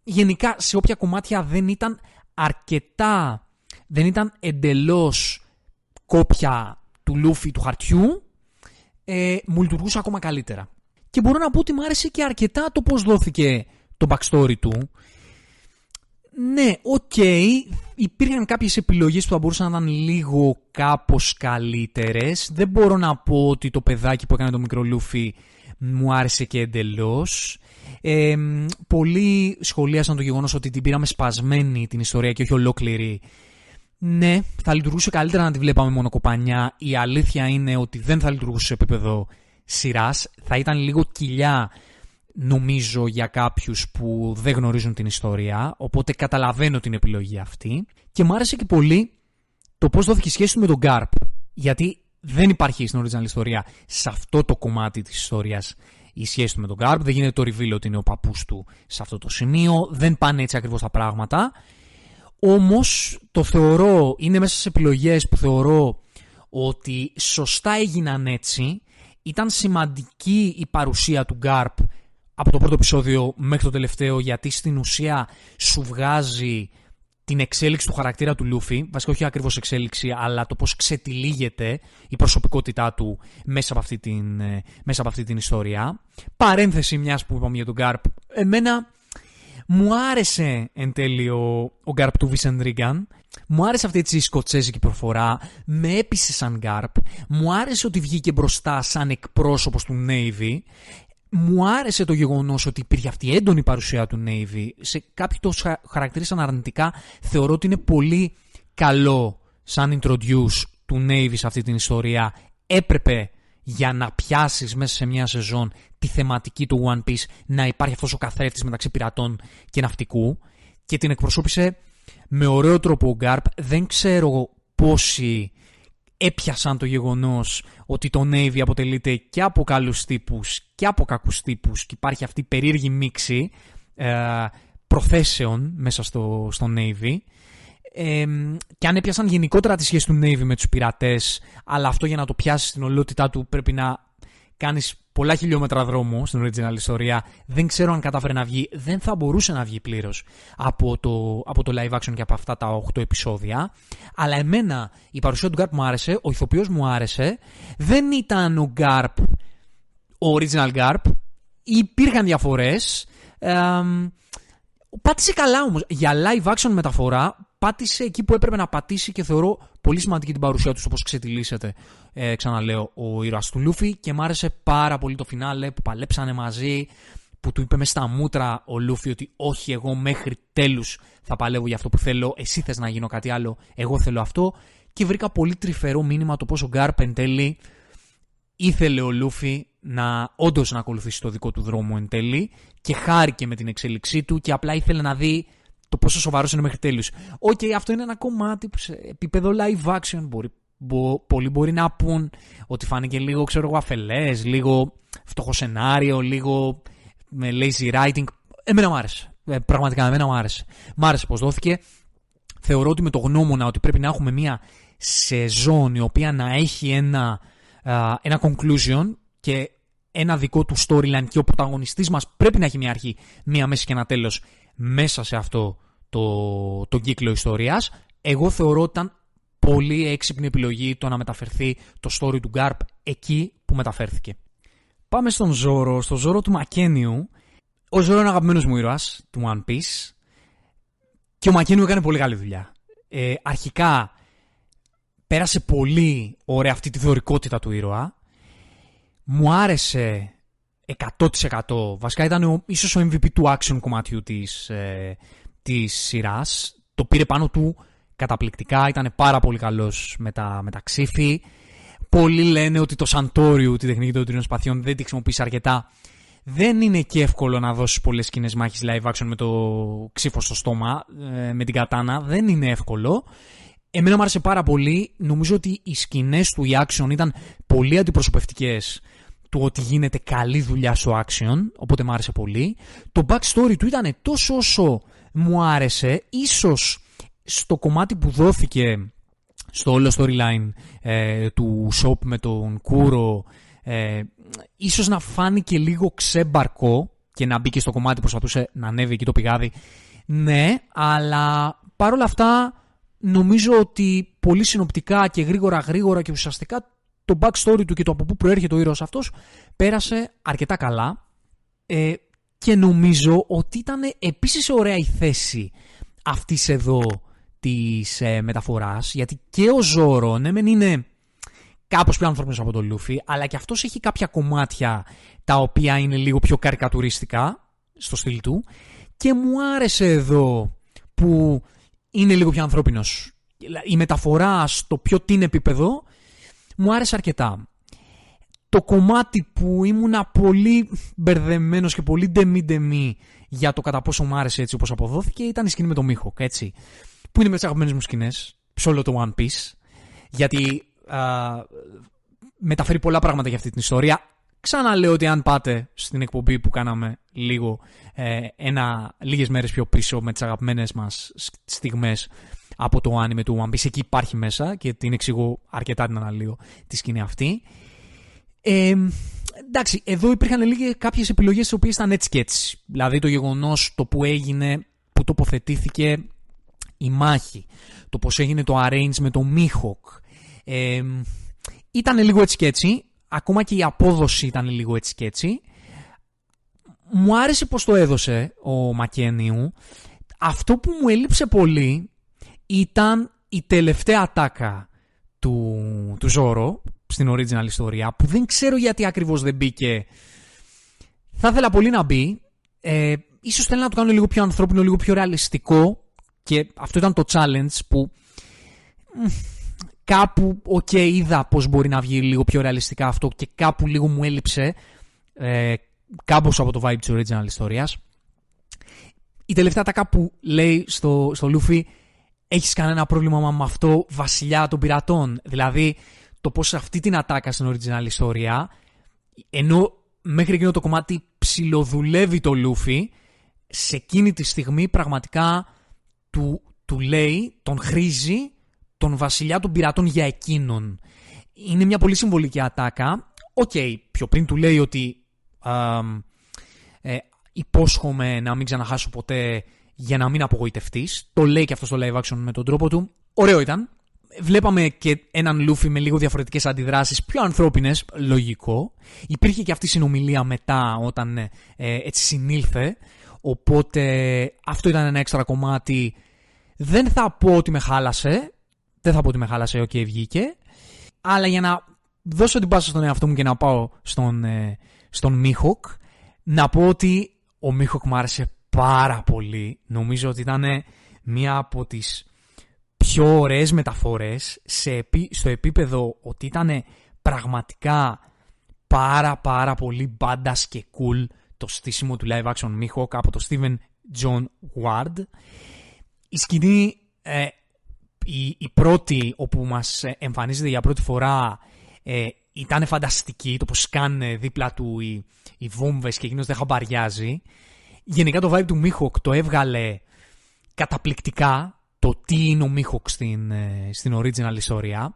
γενικά σε όποια κομμάτια δεν ήταν αρκετά, δεν ήταν εντελώς κόπια του Λούφι του χαρτιού, ε, μου λειτουργούσε ακόμα καλύτερα. Και μπορώ να πω ότι μου άρεσε και αρκετά το πώς δόθηκε το backstory του. Ναι, OK, okay, υπήρχαν κάποιες επιλογές που θα μπορούσαν να ήταν λίγο κάπως καλύτερες. Δεν μπορώ να πω ότι το παιδάκι που έκανε το μικρό Λούφι μου άρεσε και εντελώς. Ε, πολλοί σχολίασαν το γεγονός ότι την πήραμε σπασμένη την ιστορία και όχι ολόκληρη. Ναι, θα λειτουργούσε καλύτερα να τη βλέπαμε μόνο κοπανιά. Η αλήθεια είναι ότι δεν θα λειτουργούσε σε επίπεδο σειράς. Θα ήταν λίγο κοιλιά, νομίζω, για κάποιους που δεν γνωρίζουν την ιστορία. Οπότε καταλαβαίνω την επιλογή αυτή. Και μου άρεσε και πολύ το πώς δόθηκε η σχέση του με τον Γκάρπ. Γιατί δεν υπάρχει στην original ιστορία σε αυτό το κομμάτι της ιστορίας η σχέση του με τον Γκάρπ. Δεν γίνεται το reveal ότι είναι ο παππούς του σε αυτό το σημείο. Δεν πάνε έτσι ακριβώς τα πράγματα. Όμως το θεωρώ, είναι μέσα σε επιλογές που θεωρώ ότι σωστά έγιναν έτσι. Ήταν σημαντική η παρουσία του Γκάρπ από το πρώτο επεισόδιο μέχρι το τελευταίο γιατί στην ουσία σου βγάζει την εξέλιξη του χαρακτήρα του Λούφι, βασικά όχι ακριβώς εξέλιξη, αλλά το πώς ξετυλίγεται η προσωπικότητά του μέσα από αυτή την, ε, μέσα από αυτή την ιστορία. Παρένθεση μιας που είπαμε για τον Γκάρπ. Εμένα Μου άρεσε εν τέλει ο, ο Γκάρπ του Βίσεν Ρίγκαν. Μου άρεσε αυτή η σκοτσέζικη προφορά. Με έπεισε σαν Γκάρπ. Μου άρεσε ότι βγήκε μπροστά σαν εκπρόσωπος του Navy. Μου άρεσε το γεγονός ότι υπήρχε αυτή η έντονη παρουσία του Navy. Σε κάποιοι το χαρακτήρισαν αρνητικά. Θεωρώ ότι είναι πολύ καλό σαν introduce του Navy σε αυτή την ιστορία. Έπρεπε για να πιάσεις μέσα σε μια σεζόν τη θεματική του One Piece να υπάρχει αυτός ο καθρέφτης μεταξύ πειρατών και ναυτικού και την εκπροσώπησε με ωραίο τρόπο ο Γκάρπ. Δεν ξέρω πόσοι έπιασαν το γεγονός ότι το Navy αποτελείται και από καλούς τύπους και από κακούς τύπους και υπάρχει αυτή η περίεργη μίξη ε, προθέσεων μέσα στο, στο Navy και αν έπιασαν γενικότερα τη σχέση του Navy με τους πειρατές αλλά αυτό για να το πιάσεις στην ολότητά του πρέπει να κάνεις πολλά χιλιόμετρα δρόμο στην original ιστορία. Δεν ξέρω αν κατάφερε να βγει δεν θα μπορούσε να βγει πλήρως από το, από το live action και από αυτά τα 8 επεισόδια. Αλλά εμένα η παρουσία του Garp μου άρεσε ο ηθοποιός μου άρεσε. Δεν ήταν ο Garp ο original Garp υπήρχαν διαφορές. Πάτησε καλά όμως. Για live action μεταφορά πάτησε εκεί που έπρεπε να πατήσει και θεωρώ πολύ σημαντική την παρουσία τους στο πώ ξετυλίσσεται, ε, ξαναλέω, ο ήρωας του Λούφι και μ' άρεσε πάρα πολύ το φινάλε που παλέψανε μαζί, που του είπε μες στα μούτρα ο Λούφι ότι όχι εγώ μέχρι τέλους θα παλεύω για αυτό που θέλω, εσύ θες να γίνω κάτι άλλο, εγώ θέλω αυτό και βρήκα πολύ τρυφερό μήνυμα το πόσο Γκάρπ εν τέλει ήθελε ο Λούφι να όντως να ακολουθήσει το δικό του δρόμο εν τέλει και χάρηκε με την εξέλιξή του και απλά ήθελε να δει το πόσο σοβαρός είναι μέχρι τέλους. OK, okay, αυτό είναι ένα κομμάτι που σε επίπεδο live action μπορεί, μπο, πολλοί μπορεί να πουν ότι φάνηκε λίγο, ξέρω εγώ, αφελές, λίγο φτωχό σενάριο, λίγο με lazy writing. Εμένα μου άρεσε. Ε, πραγματικά, εμένα μου άρεσε. Μ' άρεσε πώς δόθηκε. Θεωρώ ότι με το γνώμονα ότι πρέπει να έχουμε μια σεζόν η οποία να έχει ένα, ένα conclusion και ένα δικό του storyline και ο πρωταγωνιστής μας πρέπει να έχει μια αρχή, μια μέση και ένα τέλος μέσα σε αυτό το, το κύκλο ιστορίας. Εγώ θεωρώ ότι ήταν πολύ έξυπνη επιλογή το να μεταφερθεί το story του Γκάρπ εκεί που μεταφέρθηκε. Πάμε στον Ζόρο, στο Ζόρο του Μακένιου. Ο Ζόρο είναι αγαπημένος μου ήρωας του One Piece. Και ο Μακένιου έκανε πολύ καλή δουλειά. Ε, αρχικά πέρασε πολύ ωραία αυτή τη δωρικότητα του ήρωα. Μου άρεσε 100%. Βασικά ήταν ο, ίσως ο MVP του action κομματιού της, ε, της σειράς. Το πήρε πάνω του καταπληκτικά, ήταν πάρα πολύ καλός με τα, με τα ξύφη. Πολλοί λένε ότι το Σαντόριου, τη τεχνική των τριών σπαθιών, δεν τη χρησιμοποιήσει αρκετά. Δεν είναι και εύκολο να δώσεις πολλές σκηνές μάχης live action με το ξύφο στο στόμα, ε, με την κατάνα. Δεν είναι εύκολο. Εμένα μου άρεσε πάρα πολύ. Νομίζω ότι οι σκηνές του, οι action ήταν πολύ αντιπροσωπευτικές του ότι γίνεται καλή δουλειά στο action, οπότε μου άρεσε πολύ. Το backstory του ήταν τόσο όσο μου άρεσε, ίσως στο κομμάτι που δόθηκε στο όλο storyline ε, του shop με τον Κούρο, ε, ίσως να φάνηκε λίγο ξέμπαρκο και να μπήκε στο κομμάτι που προσπαθούσε να ανέβει εκεί το πηγάδι. Ναι, αλλά παρόλα αυτά νομίζω ότι πολύ συνοπτικά και γρήγορα γρήγορα και ουσιαστικά το backstory του και το από πού προέρχεται ο ήρωας αυτός πέρασε αρκετά καλά ε, και νομίζω ότι ήταν επίσης ωραία η θέση αυτής εδώ της ε, μεταφοράς γιατί και ο Ζόρο ναι μεν είναι κάπως πιο ανθρώπινος από τον Λούφι αλλά και αυτός έχει κάποια κομμάτια τα οποία είναι λίγο πιο καρικατουριστικά στο στυλ του. Και μου άρεσε εδώ που είναι λίγο πιο ανθρώπινος. Η μεταφορά στο πιο την επίπεδο μου άρεσε αρκετά. Το κομμάτι που ήμουνα πολύ μπερδεμένος και πολύ ντεμή-ντεμή για το κατά πόσο μου άρεσε έτσι όπως αποδόθηκε ήταν η σκηνή με το Μίχοκ, έτσι. Που είναι με τις αγαπημένες μου σκηνές σε όλο το One Piece. Γιατί α, μεταφέρει πολλά πράγματα για αυτή την ιστορία. Ξαναλέω ότι αν πάτε στην εκπομπή που κάναμε λίγο, ε, ένα, λίγες μέρες πιο πίσω με τις αγαπημένες μας στιγμές από το anime του One Piece. Εκεί υπάρχει μέσα και την εξηγώ αρκετά την αναλύω τη σκηνή αυτή. Ε, εντάξει, εδώ υπήρχαν λίγες κάποιες επιλογές οι οποίες ήταν έτσι και έτσι. Δηλαδή το γεγονός το που έγινε, που τοποθετήθηκε η μάχη, το πώς έγινε το arrange με το Mihawk. Ε, ήταν λίγο έτσι και έτσι. Ακόμα και η απόδοση ήταν λίγο έτσι και έτσι. μου άρεσε πως το έδωσε ο Μακένιου. Αυτό που μου έλειψε πολύ ήταν η τελευταία ατάκα του, του Ζόρο στην original ιστορία που δεν ξέρω γιατί ακριβώς δεν μπήκε. Θα ήθελα πολύ να μπει. Ε, ίσως θέλει να το κάνω λίγο πιο ανθρώπινο, λίγο πιο ρεαλιστικό και αυτό ήταν το challenge που κάπου, OK, okay, είδα πώς μπορεί να βγει λίγο πιο ρεαλιστικά αυτό και κάπου λίγο μου έλειψε ε, κάπως από το vibe της original ιστορίας. Η τελευταία ατάκα που λέει στο, στο Λούφι έχεις κανένα πρόβλημα με αυτό βασιλιά των πειρατών. Δηλαδή το πώς αυτή την ατάκα στην original ιστορία ενώ μέχρι εκείνο το κομμάτι ψιλοδουλεύει το Λούφι σε εκείνη τη στιγμή πραγματικά του, του λέει, τον χρίζει τον βασιλιά των πειρατών για εκείνον. Είναι μια πολύ συμβολική ατάκα. OK, okay, πιο πριν του λέει ότι ε, υπόσχομαι να μην ξαναχάσω ποτέ για να μην απογοητευτείς. Το λέει και αυτός στο live action με τον τρόπο του. Ωραίο ήταν. Βλέπαμε και έναν Λούφι με λίγο διαφορετικές αντιδράσεις, πιο ανθρώπινες, λογικό. Υπήρχε και αυτή η συνομιλία μετά, όταν ε, έτσι συνήλθε. Οπότε αυτό ήταν ένα έξτρα κομμάτι. Δεν θα πω ότι με χάλασε. Δεν θα πω ότι με χάλασε, OK, okay, βγήκε. Αλλά για να δώσω την πάσα στον εαυτό μου και να πάω στον, ε, στον Μίχοκ, να πω ότι ο Μίχοκ μου άρεσε πάρα πολύ. Νομίζω ότι ήταν μία από τις πιο ωραίες μεταφορές σε, στο επίπεδο ότι ήταν πραγματικά πάρα πάρα πολύ μπάντα και cool το στήσιμο του live action Mihawk από το Steven John Ward. Η σκηνή, ε, η, η, πρώτη όπου μας εμφανίζεται για πρώτη φορά ε, ήταν φανταστική, το πως κάνε δίπλα του οι, οι βόμβες και εκείνος δεν χαμπαριάζει. Γενικά το vibe του Mihawk το έβγαλε καταπληκτικά το τι είναι ο Mihawk στην, ε, στην original ιστορία.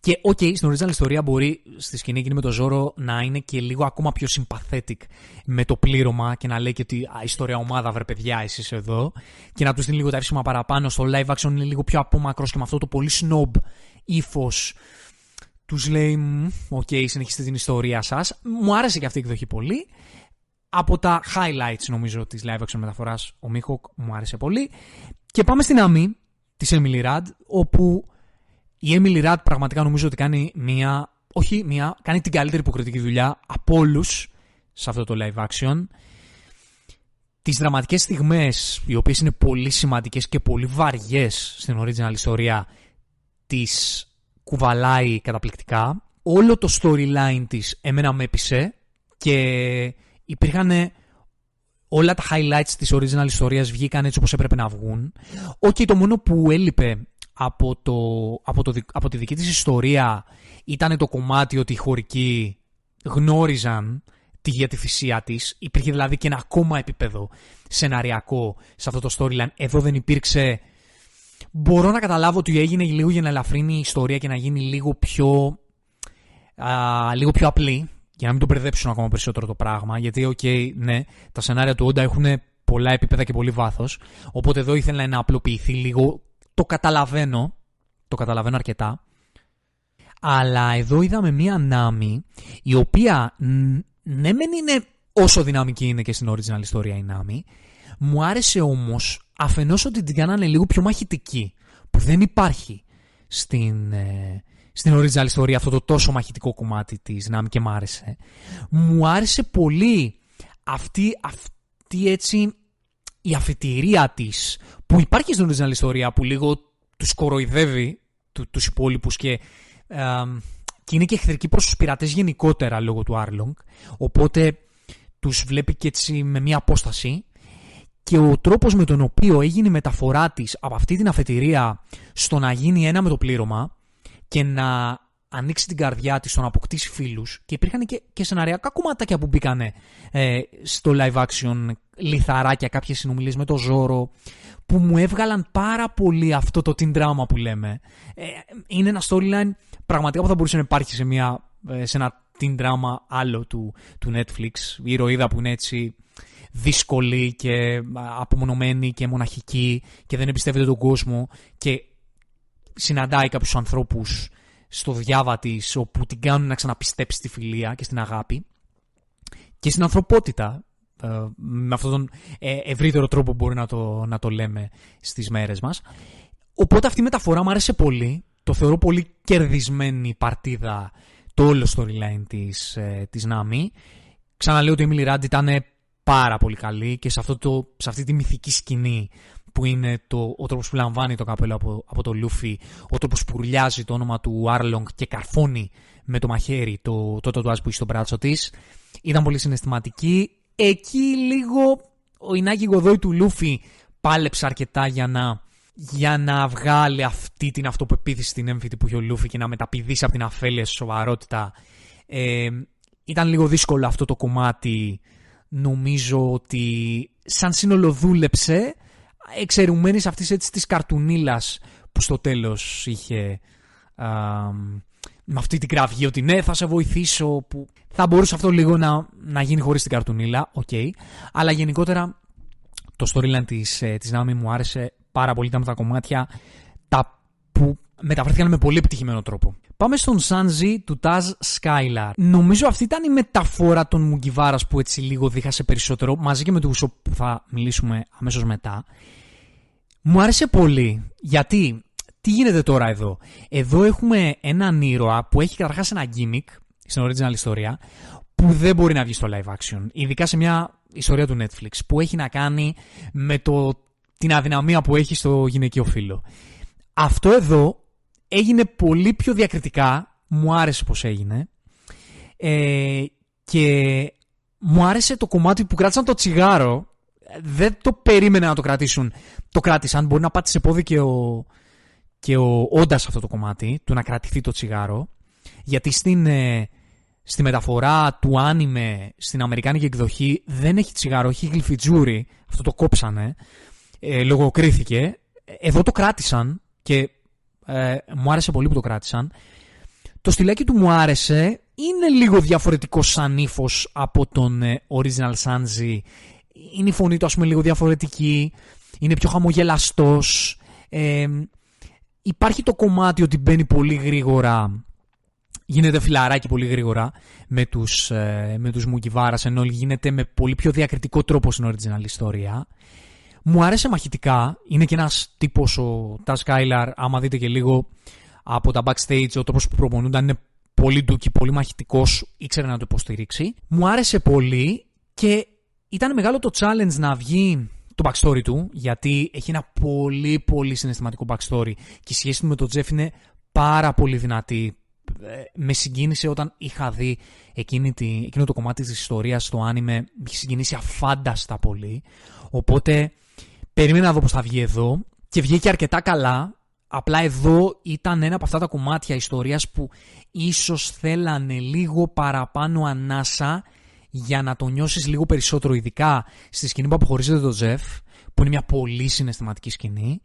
Και OK, okay, στην original ιστορία μπορεί στη σκηνή εκείνη με το Ζόρο να είναι και λίγο ακόμα πιο sympathetic με το πλήρωμα και να λέει και ότι ωραία ομάδα βρε παιδιά εσείς εδώ και να τους δίνει λίγο τα εύσημα παραπάνω. Στο live action είναι λίγο πιο απόμακρος και με αυτό το πολύ snob ύφος τους λέει OK okay, συνεχίστε την ιστορία σας. Μου άρεσε και αυτή η εκδοχή πολύ. Από τα highlights νομίζω της live action μεταφοράς ο Μίχοκ μου άρεσε πολύ. Και πάμε στην αμή της Emily Rudd όπου η Emily Rudd πραγματικά νομίζω ότι κάνει μία, όχι μία, κάνει την καλύτερη υποκριτική δουλειά από όλους σε αυτό το live action. Τις δραματικές στιγμές, οι οποίες είναι πολύ σημαντικές και πολύ βαριές στην original ιστορία, τις κουβαλάει καταπληκτικά. Όλο το storyline της εμένα με έπεισε και υπήρχαν όλα τα highlights της original ιστορίας βγήκαν έτσι όπως έπρεπε να βγουν. Όχι, το μόνο που έλειπε από, το, από, το, από τη δική της ιστορία ήταν το κομμάτι ότι οι χωρικοί γνώριζαν τη για τη θυσία της. Υπήρχε δηλαδή και ένα ακόμα επίπεδο σεναριακό σε αυτό το storyline. Εδώ δεν υπήρξε... Μπορώ να καταλάβω ότι έγινε λίγο για να ελαφρύνει η ιστορία και να γίνει λίγο πιο, α, λίγο πιο απλή. Για να μην το μπερδέψουν ακόμα περισσότερο το πράγμα. Γιατί, οκ, ναι, τα σενάρια του Όντα έχουν πολλά επίπεδα και πολύ βάθος. Οπότε εδώ ήθελα να απλοποιηθεί λίγο το καταλαβαίνω, το καταλαβαίνω αρκετά, αλλά εδώ είδαμε μία Νάμι η οποία ναι μεν είναι όσο δυναμική είναι και στην original ιστορία η Νάμι, μου άρεσε όμως αφενός ότι την κάνανε λίγο πιο μαχητική, που δεν υπάρχει στην, ε, στην original ιστορία αυτό το τόσο μαχητικό κομμάτι της Νάμι και μου άρεσε. Μου άρεσε πολύ αυτή, αυτή έτσι η αφετηρία της που υπάρχει στην original ιστορία που λίγο τους κοροϊδεύει του, τους υπόλοιπους και, και είναι και εχθρική προς τους πειρατές γενικότερα λόγω του Άρλονγκ οπότε τους βλέπει και έτσι με μια απόσταση και ο τρόπος με τον οποίο έγινε η μεταφορά της από αυτή την αφετηρία στο να γίνει ένα με το πλήρωμα και να ανοίξει την καρδιά της στο να αποκτήσει φίλους και υπήρχαν και, και σεναριακά κομματάκια που μπήκανε ε, στο live action λιθαράκια, κάποιες συνομιλίες με το Ζόρο που μου έβγαλαν πάρα πολύ αυτό το teen drama που λέμε. Ε, είναι ένα storyline πραγματικά που θα μπορούσε να υπάρχει σε, μια, ε, σε ένα teen drama άλλο του, του Netflix. Η ηρωίδα που είναι έτσι δύσκολη και απομονωμένη και μοναχική και δεν εμπιστεύεται τον κόσμο και συναντάει κάποιους ανθρώπους στο διάβα της όπου την κάνουν να ξαναπιστέψει στη φιλία και στην αγάπη και στην ανθρωπότητα ε, με αυτόν τον ε, ευρύτερο τρόπο που μπορεί να το, να το λέμε στις μέρες μας. Οπότε αυτή η μεταφορά μου άρεσε πολύ. Το θεωρώ πολύ κερδισμένη παρτίδα το όλο storyline της, ε, της Nami. Ξαναλέω ότι η Emily Rand ήταν πάρα πολύ καλή και σε, αυτό το, σε αυτή τη μυθική σκηνή που είναι το, ο τρόπος που λαμβάνει το καπέλο από, από το Λούφι, ο τρόπος που ρουλιάζει το όνομα του Άρλονγκ και καρφώνει με το μαχαίρι το, το τατουάζ που έχει στο μπράτσο της. Ήταν πολύ συναισθηματική. Εκεί λίγο ο Ινάκη Γοδόη του Λούφι πάλεψε αρκετά για να, για να βγάλει αυτή την αυτοπεποίθηση στην έμφυτη που έχει ο Λούφι και να μεταπηδήσει από την αφέλεια στη σοβαρότητα. Ε, ήταν λίγο δύσκολο αυτό το κομμάτι. Νομίζω ότι σαν σύνολο δούλεψε εξαιρουμένης αυτής έτσι της καρτουνίλας που στο τέλος είχε με αυτή την κραυγή ότι ναι θα σε βοηθήσω που θα μπορούσε αυτό λίγο να, να γίνει χωρίς την καρτουνίλα, OK. Okay. Αλλά γενικότερα το storyline της, ε, της Νάμι μου άρεσε πάρα πολύ, ήταν τα κομμάτια τα που μεταφερθήκαν με πολύ επιτυχημένο τρόπο. Πάμε στον Σάνζι του Τάζ Σκάιλαρ. Νομίζω αυτή ήταν η μεταφορά των Μουγκιβάρα που έτσι λίγο δίχασε περισσότερο, μαζί και με τους που θα μιλήσουμε αμέσως μετά. Μου άρεσε πολύ, γιατί τι γίνεται τώρα εδώ; Εδώ έχουμε έναν ήρωα που έχει καταρχάς ένα gimmick στην original ιστορία που δεν μπορεί να βγει στο live action. Ειδικά σε μια ιστορία του Netflix που έχει να κάνει με το, την αδυναμία που έχει στο γυναικείο φύλλο. Αυτό εδώ έγινε πολύ πιο διακριτικά. Μου άρεσε πως έγινε. Ε, και μου άρεσε το κομμάτι που κράτησαν το τσιγάρο. Δεν το περίμενα να το κρατήσουν. Το κράτησαν. Μπορεί να πάτησε πόδι και ο, και ο Όντας αυτό το κομμάτι, του να κρατηθεί το τσιγάρο. Γιατί στην, ε, στη μεταφορά του άνιμε στην Αμερικάνικη εκδοχή δεν έχει τσιγάρο, έχει γλυφιτζούρι. Αυτό το κόψανε. Ε, λογοκρίθηκε. Εδώ το κράτησαν και ε, μου άρεσε πολύ που το κράτησαν. Το στυλάκι του μου άρεσε. Είναι λίγο διαφορετικό σαν ύφος από τον ε, Original Sanji. Είναι η φωνή του, ας πούμε, λίγο διαφορετική. Είναι πιο χαμογελαστός. Ε, υπάρχει το κομμάτι ότι μπαίνει πολύ γρήγορα γίνεται φιλαράκι πολύ γρήγορα με τους, ε, με τους Μουκιβάρας ενώ γίνεται με πολύ πιο διακριτικό τρόπο στην original ιστορία. Μου άρεσε μαχητικά. Είναι και ένας τύπος ο Τας Σκάιλαρ, άμα δείτε και λίγο από τα backstage, ο τρόπος που προπονούνταν είναι πολύ ντούκι, πολύ μαχητικός, ήξερε να το υποστηρίξει. Μου άρεσε πολύ και ήταν μεγάλο το challenge να βγει το backstory του, γιατί έχει ένα πολύ πολύ συναισθηματικό backstory και η σχέση του με τον Τζεφ είναι πάρα πολύ δυνατή. Ε, με συγκίνησε όταν είχα δει εκείνη τη, εκείνο το κομμάτι της ιστορίας στο άνιμε, με έχει συγκινήσει αφάνταστα πολύ. Οπότε περίμενα να δω πώς θα βγει εδώ και βγήκε αρκετά καλά. Απλά εδώ ήταν ένα από αυτά τα κομμάτια ιστορίας που ίσως θέλανε λίγο παραπάνω ανάσα για να το νιώσεις λίγο περισσότερο, ειδικά στη σκηνή που αποχωρίζεται το Τζεφ, που είναι μια πολύ συναισθηματική σκηνή.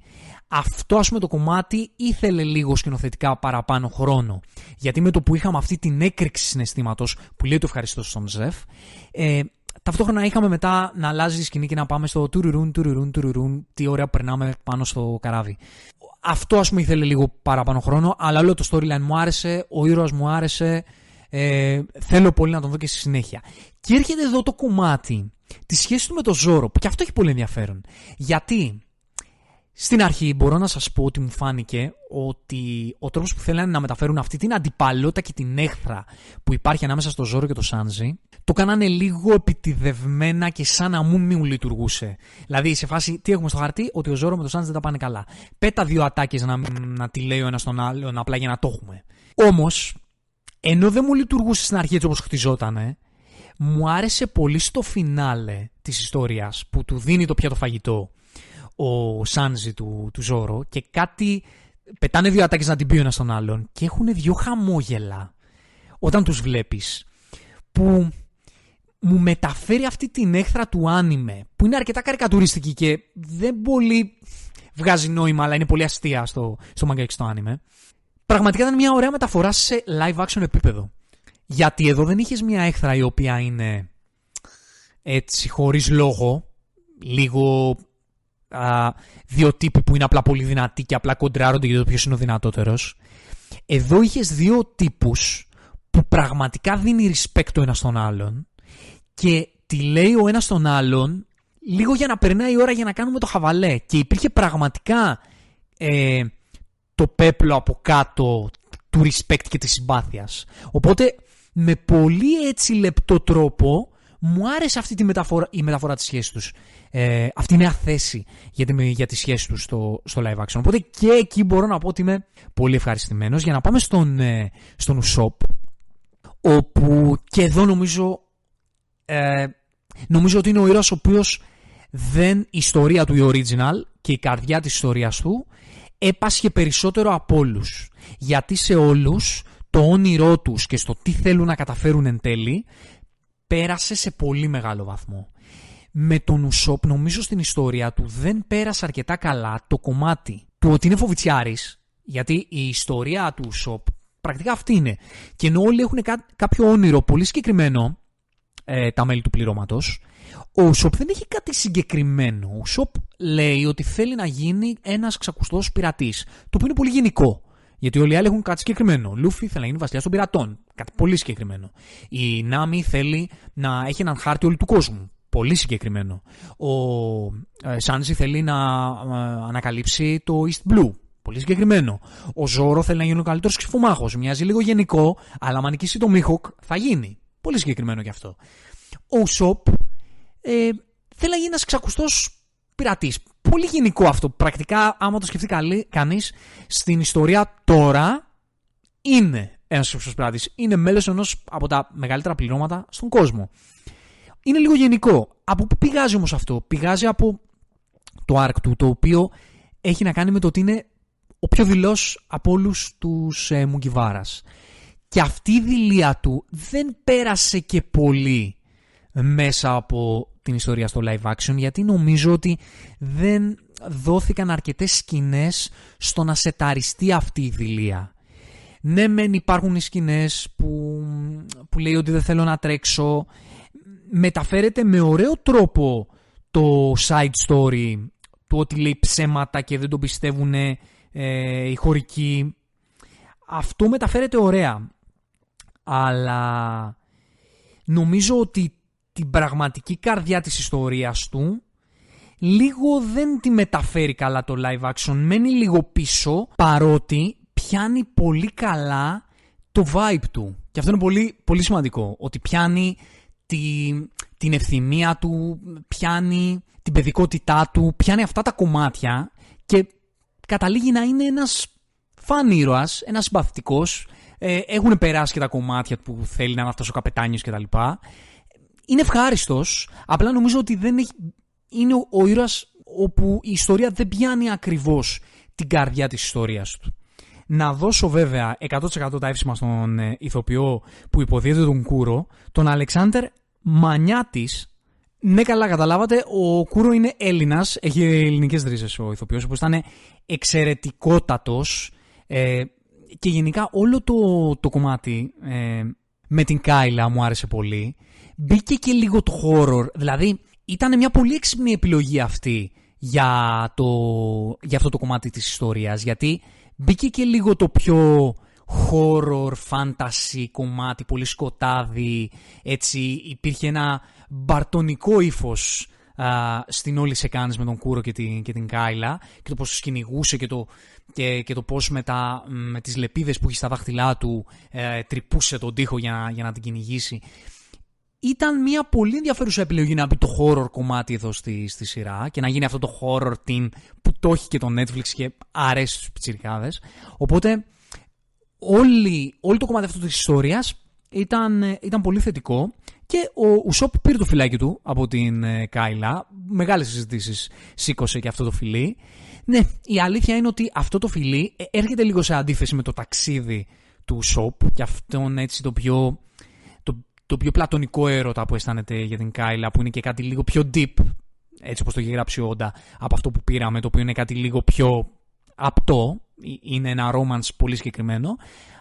Αυτό, ας πούμε, το κομμάτι ήθελε λίγο σκηνοθετικά παραπάνω χρόνο. Γιατί με το που είχαμε αυτή την έκρηξη συναισθήματος που λέει το ευχαριστώ στον Τζεφ, ε, ταυτόχρονα είχαμε μετά να αλλάζει η σκηνή και να πάμε στο τουρουρούν, τουρουρούν, τουρουρούν, τι ωραία που περνάμε πάνω στο καράβι. Αυτό, ας πούμε, ήθελε λίγο παραπάνω χρόνο, αλλά όλο το storyline μου άρεσε, ο ήρωας μου άρεσε, ε, θέλω πολύ να τον δω και στη συνέχεια. Και έρχεται εδώ το κομμάτι της σχέσης του με το Ζόρο, που και αυτό έχει πολύ ενδιαφέρον. Γιατί στην αρχή μπορώ να σας πω ότι μου φάνηκε ότι ο τρόπος που θέλανε να μεταφέρουν αυτή την αντιπαλότητα και την έχθρα που υπάρχει ανάμεσα στο Ζόρο και το Σάνζι, το κάνανε λίγο επιτιδευμένα και σαν να μου μην λειτουργούσε. Δηλαδή σε φάση τι έχουμε στο χαρτί, ότι ο Ζόρο με το Σάνζι δεν τα πάνε καλά. Πέτα δύο ατάκες να, να τη λέει ο ένας τον άλλον απλά για να το έχουμε. Όμως ενώ δεν μου λειτουργούσε στην αρχή έτσι όπως χτιζότανε, μου άρεσε πολύ στο φινάλε της ιστορίας που του δίνει το πιάτο φαγητό ο Σάνζι του, του Ζόρο και κάτι πετάνε δύο ατάκες να την πει ο ένας τον άλλον και έχουν δύο χαμόγελα όταν τους βλέπεις που μου μεταφέρει αυτή την έχθρα του άνιμε που είναι αρκετά καρικατουριστική και δεν πολύ βγάζει νόημα αλλά είναι πολύ αστεία στο, στο μαγκα και στο άνιμε πραγματικά ήταν μια ωραία μεταφορά σε live action επίπεδο. Γιατί εδώ δεν είχες μια έχθρα η οποία είναι έτσι χωρίς λόγο, λίγο α, δύο τύποι που είναι απλά πολύ δυνατοί και απλά κοντράρονται για το ποιος είναι ο δυνατότερος. Εδώ είχες δύο τύπους που πραγματικά δίνει respect το ένας στον άλλον και τη λέει ο ένας τον άλλον λίγο για να περνάει η ώρα για να κάνουμε το χαβαλέ. Και υπήρχε πραγματικά ε, το πέπλο από κάτω του respect και της συμπάθειας. Οπότε με πολύ έτσι λεπτό τρόπο μου άρεσε αυτή τη μεταφορά, η μεταφορά της σχέσης τους. Ε, αυτή η νέα θέση για τη, για τη σχέση τους στο, στο live action. Οπότε και εκεί μπορώ να πω ότι είμαι πολύ ευχαριστημένος για να πάμε στον, ε, στον Usopp όπου και εδώ νομίζω ε, νομίζω ότι είναι ο ήρωας ο οποίος δεν η ιστορία του η original και η καρδιά της ιστορίας του έπασχε περισσότερο από όλους. Γιατί σε όλους το όνειρό τους και στο τι θέλουν να καταφέρουν εν τέλει πέρασε σε πολύ μεγάλο βαθμό. Με τον Ουσόπ νομίζω στην ιστορία του δεν πέρασε αρκετά καλά το κομμάτι του ότι είναι φοβητσιάρης γιατί η ιστορία του Ουσόπ πρακτικά αυτή είναι. Και ενώ όλοι έχουν κάποιο όνειρο πολύ συγκεκριμένο ε, τα μέλη του πληρώματος ο Ουσόπ δεν έχει κάτι συγκεκριμένο. Ο Ουσόπ λέει ότι θέλει να γίνει ένας ξακουστός πειρατής. Το οποίο είναι πολύ γενικό. Γιατί όλοι οι άλλοι έχουν κάτι συγκεκριμένο. Ο Λούφι θέλει να γίνει βασιλιάς των πειρατών. Κάτι πολύ συγκεκριμένο. Η Νάμι θέλει να έχει έναν χάρτη όλου του κόσμου. Πολύ συγκεκριμένο. Ο ε, Σάντζι θέλει να ε, ανακαλύψει το East Blue. Πολύ συγκεκριμένο. Ο Ζόρο θέλει να γίνει ο καλύτερος ξυφομάχος. Μοιάζει λίγο γενικό, αλλά αν νικήσει το Μίχοκ θα γίνει. Πολύ συγκεκριμένο κι αυτό. Ο Ουσόπ ε, θέλει να γίνει ένας ξακουστό πειρατής. Πολύ γενικό αυτό. Πρακτικά, άμα το σκεφτεί κανείς, στην ιστορία τώρα είναι ένας ξακουστό πειρατής. Είναι μέλος ενός από τα μεγαλύτερα πληρώματα στον κόσμο. Είναι λίγο γενικό. Από πού πηγάζει όμως αυτό, Πηγάζει από το arc του, το οποίο έχει να κάνει με το ότι είναι ο πιο δηλό από όλους τους ε, Μουγκιβάρα. Και αυτή η δηλία του δεν πέρασε και πολύ μέσα από την ιστορία στο live action γιατί νομίζω ότι δεν δόθηκαν αρκετές σκηνές στο να σεταριστεί αυτή η δηλία. Ναι μεν υπάρχουν οι σκηνές που, που λέει ότι δεν θέλω να τρέξω. Μεταφέρεται με ωραίο τρόπο το side story του ότι λέει ψέματα και δεν το πιστεύουν ε, οι χωρικοί. Αυτό μεταφέρεται ωραία. Αλλά νομίζω ότι την πραγματική καρδιά της ιστορίας του λίγο δεν τη μεταφέρει καλά το live action. Μένει λίγο πίσω παρότι πιάνει πολύ καλά το vibe του. Και αυτό είναι πολύ, πολύ σημαντικό. Ότι πιάνει τη, την ευθυμία του, πιάνει την παιδικότητά του, πιάνει αυτά τα κομμάτια και καταλήγει να είναι ένας φαν ήρωας, ένας συμπαθητικός. Ε, έχουν περάσει και τα κομμάτια που θέλει να είναι αυτός ο καπετάνιος κτλ είναι ευχάριστος. Απλά νομίζω ότι δεν έχει, είναι ο, ο ήρωας όπου η ιστορία δεν πιάνει ακριβώς την καρδιά της ιστορίας του. Να δώσω βέβαια 100% τα εύσημα στον ε, ηθοποιό που υποδύεται τον Κούρο, τον Αλεξάνδρ Μανιάτης. Ναι, καλά, καταλάβατε. Ο Κούρο είναι Έλληνας, έχει ελληνικές ρίζες ο ηθοποιός, όπως ήταν εξαιρετικότατος. Ε, και γενικά όλο το, το κομμάτι ε, με την Κάιλα μου άρεσε πολύ μπήκε και λίγο το horror. Δηλαδή, ήταν μια πολύ έξυπνη επιλογή αυτή για, το, για αυτό το κομμάτι της ιστορίας. Γιατί μπήκε και λίγο το πιο horror, fantasy κομμάτι, πολύ σκοτάδι. Έτσι, υπήρχε ένα μπαρτονικό ύφος στην όλη σεκάνες με τον Κούρο και την, και την Κάιλα και το πώς τους κυνηγούσε και το, και, και το πώς με, τα, με τις λεπίδες που είχε στα δάχτυλά του ε, τρυπούσε τον τοίχο για, για να την κυνηγήσει ήταν μια πολύ ενδιαφέρουσα επιλογή να μπει το horror κομμάτι εδώ στη, στη σειρά και να γίνει αυτό το horror team που το έχει και το Netflix και αρέσει στους πιτσιρικάδες. Οπότε όλη, όλο το κομμάτι αυτό της ιστορίας ήταν, ήταν πολύ θετικό και ο Ουσόπ πήρε το φυλάκι του από την ε, Κάιλα. Μεγάλες συζητήσεις σήκωσε και αυτό το φιλί. Ναι, η αλήθεια είναι ότι αυτό το φιλί ε, έρχεται λίγο σε αντίθεση με το ταξίδι του Ουσόπ και αυτόν έτσι το πιο το πιο πλατωνικό έρωτα που αισθάνεται για την Κάιλα, που είναι και κάτι λίγο πιο deep, έτσι όπως το έχει γράψει ο Όντα, από αυτό που πήραμε, το οποίο είναι κάτι λίγο πιο απτό, είναι ένα romance πολύ συγκεκριμένο.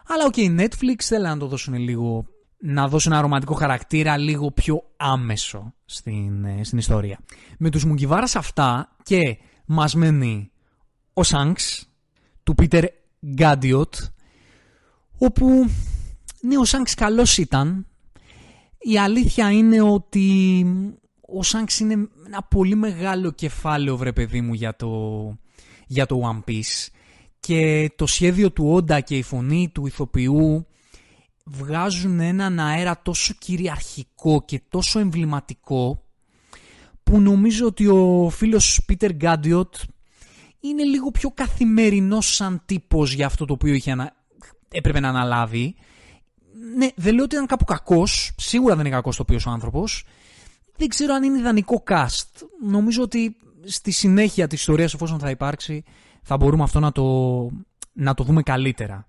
Αλλά OK, okay, Netflix θέλει να το δώσουν λίγο, να δώσουν ένα ρομαντικό χαρακτήρα λίγο πιο άμεσο στην, ε, στην ιστορία. Με τους Mugiwaras αυτά και μας μένει ο Σάνξ του Πίτερ Γκάντιοτ, όπου ναι, ο Σάνξ καλός ήταν, η αλήθεια είναι ότι ο Σάνξ είναι ένα πολύ μεγάλο κεφάλαιο, βρε παιδί μου, για το, για το One Piece. Και το σχέδιο του Όντα και η φωνή του ηθοποιού βγάζουν έναν αέρα τόσο κυριαρχικό και τόσο εμβληματικό που νομίζω ότι ο φίλος Πίτερ Γκάντιοτ είναι λίγο πιο καθημερινός σαν τύπος για αυτό το οποίο είχε ανα... έπρεπε να αναλάβει. Ναι, δεν λέω ότι ήταν κάπου κακός, σίγουρα δεν είναι κακός το οποίος ο άνθρωπος. Δεν ξέρω αν είναι ιδανικό cast. Νομίζω ότι στη συνέχεια της ιστορίας εφόσον θα υπάρξει θα μπορούμε αυτό να το, να το δούμε καλύτερα.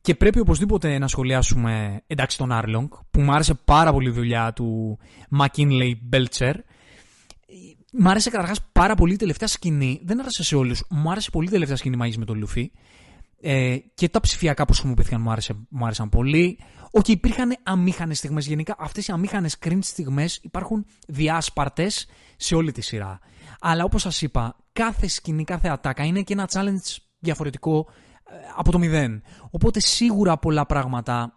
Και πρέπει οπωσδήποτε να σχολιάσουμε εντάξει τον Άρλονγκ που μου άρεσε πάρα πολύ η δουλειά του McKinley Belcher. Μ' άρεσε καταρχάς πάρα πολύ η τελευταία σκηνή. Δεν άρεσε σε όλους. Μου άρεσε πολύ η τελευταία σκηνή μαγική με τον Λουφί. Ε, και τα ψηφιακά που χρησιμοποιήθηκαν μου, άρεσε, μου άρεσαν πολύ. Όχι, υπήρχαν αμήχανες στιγμές. Γενικά αυτές οι αμήχανες cringe στιγμές υπάρχουν διάσπαρτες σε όλη τη σειρά. Αλλά όπως σας είπα, κάθε σκηνή, κάθε ατάκα είναι και ένα challenge διαφορετικό ε, από το μηδέν. Οπότε σίγουρα πολλά πράγματα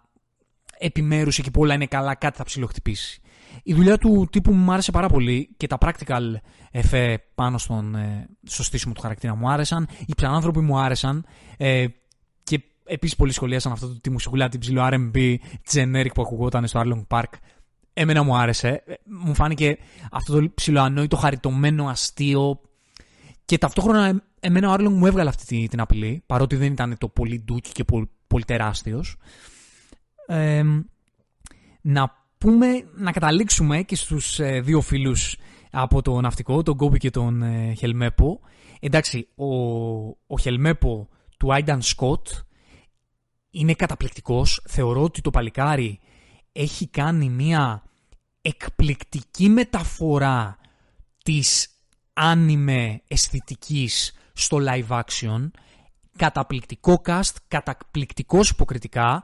επιμέρους εκεί που όλα είναι καλά, κάτι θα ψιλοχτυπήσει. Η δουλειά του τύπου μου άρεσε πάρα πολύ και τα practical εφέ πάνω στον, ε, στο στήσιμο του χαρακτήρα μου άρεσαν. Οι ψανάνθρωποι μου άρεσαν ε, και επίσης πολλοί σχολίασαν αυτό το τη μουσικούλα, την ψηλό R&B generic που ακουγόταν στο Arlong Park. Εμένα μου άρεσε. Ε, μου φάνηκε αυτό το ψηλοανόητο χαριτωμένο αστείο και ταυτόχρονα εμένα ο Άρλονγκ μου έβγαλε αυτή την απειλή, παρότι δεν ήταν το πολύ ντούκι και πολύ, πολύ τεράστιος. να πούμε, να καταλήξουμε και στους ε, δύο φίλους από το ναυτικό, τον Γκόμπι και τον ε, Χελμέπο. Εντάξει, ο, ο Χελμέπο του Άινταν Σκοτ είναι καταπληκτικός. Θεωρώ ότι το παλικάρι έχει κάνει μια εκπληκτική μεταφορά της άνιμε αισθητικής στο live action. Καταπληκτικό cast, καταπληκτικός υποκριτικά.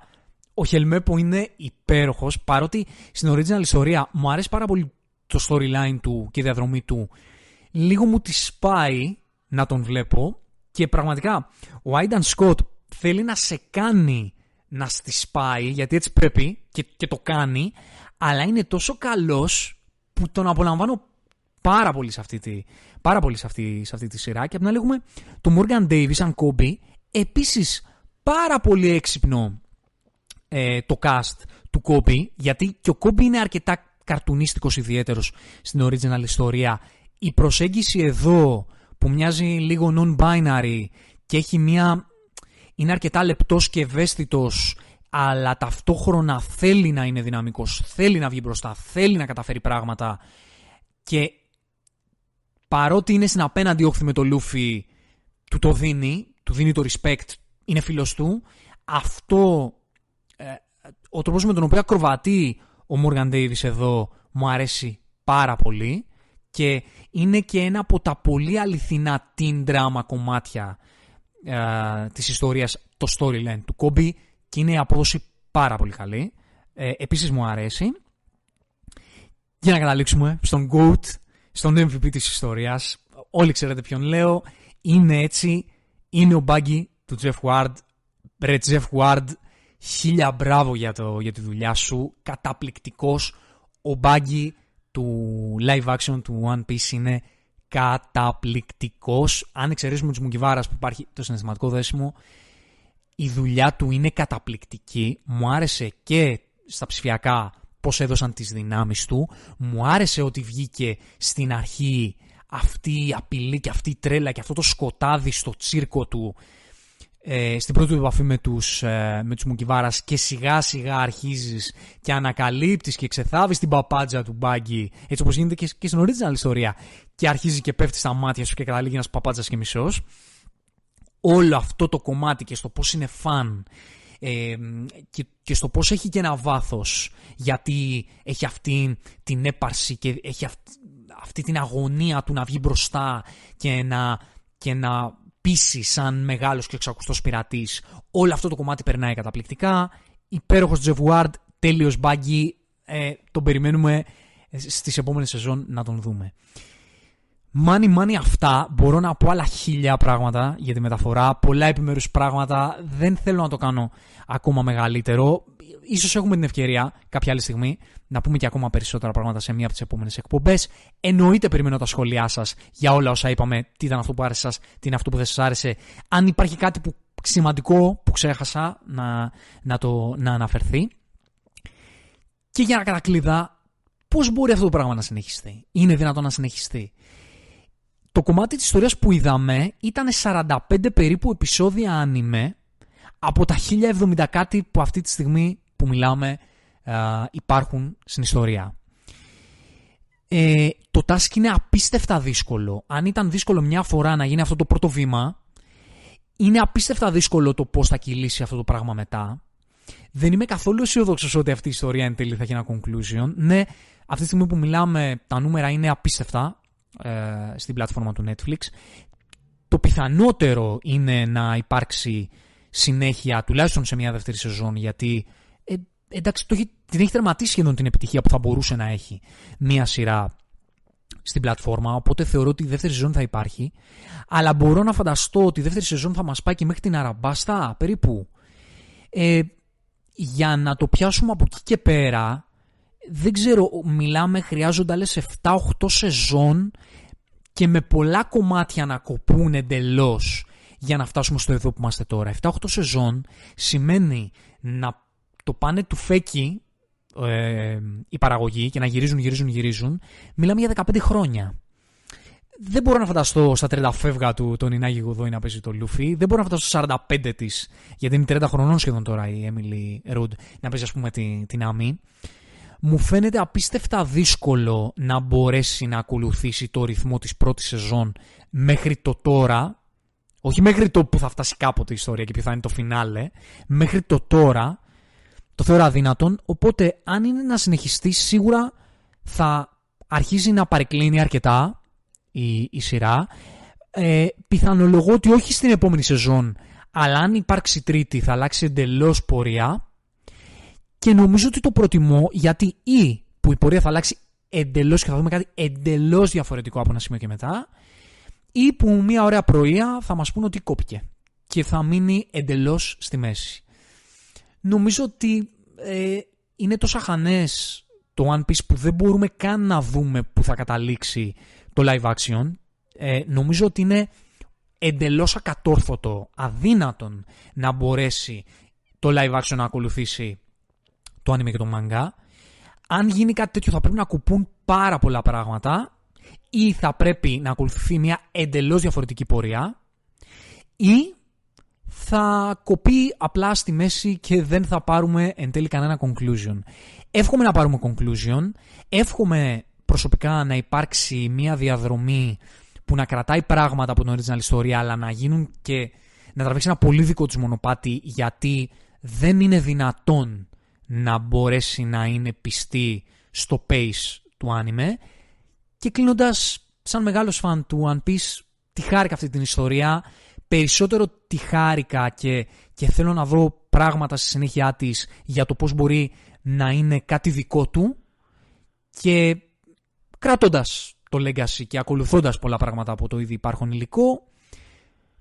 Ο Χελμέπο είναι υπέροχος, παρότι στην original ιστορία μου αρέσει πάρα πολύ το storyline του και η διαδρομή του. Λίγο μου τη σπάει να τον βλέπω και πραγματικά ο Άινταν Σκοτ θέλει να σε κάνει να στη σπάει, γιατί έτσι πρέπει και, και το κάνει, αλλά είναι τόσο καλός που τον απολαμβάνω πάρα πολύ σε αυτή τη, πάρα πολύ σε αυτή, σε αυτή τη σειρά. Και απ' την άλλη έχουμε τον Morgan Davis σαν κόμπι. Επίσης πάρα πολύ έξυπνο ε, το cast του κόμπι, γιατί και ο κόμπι είναι αρκετά καρτουνίστικος ιδιαίτερος στην original ιστορία. Η προσέγγιση εδώ που μοιάζει λίγο non-binary και έχει μια... είναι αρκετά λεπτός και ευαίσθητος αλλά ταυτόχρονα θέλει να είναι δυναμικός, θέλει να βγει μπροστά, θέλει να καταφέρει πράγματα και παρότι είναι στην απέναντι όχθη με το Λούφι, του το δίνει, του δίνει το respect, είναι φίλος του. Αυτό, ε, ο τρόπος με τον οποίο ακροβατεί ο Morgan Davis εδώ μου αρέσει πάρα πολύ και είναι και ένα από τα πολύ αληθινά teen drama κομμάτια ε, της ιστορίας, το storyline του Kobe και είναι η απόδοση πάρα πολύ καλή. Ε, επίσης μου αρέσει. Για να καταλήξουμε στον GOAT στον MVP της ιστορίας. Όλοι ξέρετε ποιον λέω. Είναι έτσι. Είναι ο μπάγκι του Jeff Ward. Ρε Jeff Ward, χίλια μπράβο για, το, για τη δουλειά σου. Καταπληκτικός. Ο μπάγκι του live action του One Piece είναι καταπληκτικός. Αν εξαιρέσουμε τους Μουγκιβάρας που υπάρχει το συναισθηματικό δέσιμο, η δουλειά του είναι καταπληκτική. Μου άρεσε και στα ψηφιακά πώς έδωσαν τις δυνάμεις του. Μου άρεσε ότι βγήκε στην αρχή αυτή η απειλή και αυτή η τρέλα και αυτό το σκοτάδι στο τσίρκο του ε, στην πρώτη του επαφή με τους, ε, με τους Μουκιβάρας και σιγά σιγά αρχίζεις και ανακαλύπτεις και ξεθάβεις την παπάντζα του Μπάγκη έτσι όπως γίνεται και, και στην original ιστορία και αρχίζει και πέφτει στα μάτια σου και καταλήγει ένας παπάντζας και μισός. Όλο αυτό το κομμάτι και στο πώς είναι φαν ε, και, και στο πώς έχει και ένα βάθος γιατί έχει αυτή την έπαρση και έχει αυτή, την αγωνία του να βγει μπροστά και να, και να πείσει σαν μεγάλος και εξακουστός πειρατής. Όλο αυτό το κομμάτι περνάει καταπληκτικά. Υπέροχος Τζεβουάρντ, τέλειος μπάγκι. Ε, τον περιμένουμε στις επόμενες σεζόν να τον δούμε. Money money αυτά, μπορώ να πω άλλα χίλια πράγματα για τη μεταφορά, πολλά επιμέρους πράγματα, δεν θέλω να το κάνω ακόμα μεγαλύτερο. ίσως έχουμε την ευκαιρία κάποια άλλη στιγμή να πούμε και ακόμα περισσότερα πράγματα σε μία από τις επόμενες εκπομπές. Εννοείται περιμένω τα σχόλιά σας για όλα όσα είπαμε, τι ήταν αυτό που άρεσε σας, τι είναι αυτό που δεν σας άρεσε. Αν υπάρχει κάτι που σημαντικό που ξέχασα να, να, το, να αναφερθεί. Και για να κατακλείδα, πώς μπορεί αυτό το πράγμα να συνεχιστεί; Είναι δυνατόν να συνεχιστεί; Το κομμάτι της ιστορίας που είδαμε ήταν 45 περίπου επεισόδια άνιμε από τα 1070 κάτι που αυτή τη στιγμή που μιλάμε υπάρχουν στην ιστορία. Ε, το task είναι απίστευτα δύσκολο. Αν ήταν δύσκολο μια φορά να γίνει αυτό το πρώτο βήμα, είναι απίστευτα δύσκολο το πώς θα κυλήσει αυτό το πράγμα μετά. Δεν είμαι καθόλου αισιόδοξος ότι αυτή η ιστορία εν τέλει θα έχει ένα conclusion. Ναι, αυτή τη στιγμή που μιλάμε τα νούμερα είναι απίστευτα ε, στην πλατφόρμα του Netflix. Το πιθανότερο είναι να υπάρξει συνέχεια, τουλάχιστον σε μια δεύτερη σεζόν, γιατί ε, εντάξει, το έχει, την έχει τερματίσει σχεδόν την επιτυχία που θα μπορούσε να έχει μια σειρά στην πλατφόρμα, οπότε θεωρώ ότι η δεύτερη σεζόν θα υπάρχει. Αλλά μπορώ να φανταστώ ότι η δεύτερη σεζόν θα μας πάει και μέχρι την Αραμπάστα, περίπου. Ε, για να το πιάσουμε από εκεί και πέρα, δεν ξέρω, μιλάμε, χρειάζονται άλλες 7-8 σεζόν και με πολλά κομμάτια να κοπούν εντελώς για να φτάσουμε στο εδώ που είμαστε τώρα. 7-8 σεζόν σημαίνει να το πάνε του φέκι ε, η παραγωγή και να γυρίζουν, γυρίζουν, γυρίζουν. Μιλάμε για 15 χρόνια. Δεν μπορώ να φανταστώ στα 30 φεύγα του τον Ινάγη Γουδόη να παίζει το Λούφι. Δεν μπορώ να φανταστώ στα 45 της, γιατί είναι 30 χρονών σχεδόν τώρα η Έμιλι Ρουντ, να παίζει ας πούμε την, την Άμι μου φαίνεται απίστευτα δύσκολο να μπορέσει να ακολουθήσει το ρυθμό της πρώτης σεζόν μέχρι το τώρα, όχι μέχρι το που θα φτάσει κάποτε η ιστορία και ποιο θα είναι το φινάλε, μέχρι το τώρα. Το θεωρώ αδύνατον, οπότε αν είναι να συνεχιστεί σίγουρα θα αρχίσει να παρεκκλίνει αρκετά η, η σειρά. Ε, πιθανολογώ ότι όχι στην επόμενη σεζόν, αλλά αν υπάρξει τρίτη θα αλλάξει εντελώς πορεία και νομίζω ότι το προτιμώ γιατί ή που η πορεία θα αλλάξει εντελώς και θα δούμε κάτι εντελώς διαφορετικό από ένα σημείο και μετά, ή που μια ωραία πρωία θα μας πούνε ότι κόπηκε και θα μείνει εντελώς στη μέση. Νομίζω ότι ε, είναι τόσο χανές το One Piece που δεν μπορούμε καν να δούμε που θα καταλήξει το live action. Ε, νομίζω ότι είναι εντελώς ακατόρθωτο, αδύνατον να μπορέσει το live action να ακολουθήσει το anime και το manga. Αν γίνει κάτι τέτοιο θα πρέπει να κουπούν πάρα πολλά πράγματα ή θα πρέπει να ακολουθηθεί μια εντελώς διαφορετική πορεία ή θα κοπεί απλά στη μέση και δεν θα πάρουμε εν τέλει κανένα conclusion. Εύχομαι να πάρουμε conclusion, εύχομαι προσωπικά να υπάρξει μια διαδρομή που να κρατάει πράγματα από την original ιστορία αλλά να γίνουν και να τραβήξει ένα πολύ δικό τους μονοπάτι γιατί δεν είναι δυνατόν να μπορέσει να είναι πιστή στο pace του anime. Και κλείνοντας σαν μεγάλος φαν του One Piece τη χάρηκα αυτή την ιστορία. Περισσότερο τη χάρηκα και, και θέλω να δω πράγματα στη συνέχεια της για το πώς μπορεί να είναι κάτι δικό του. Και κρατώντας το legacy και ακολουθώντας πολλά πράγματα από το ήδη υπάρχον υλικό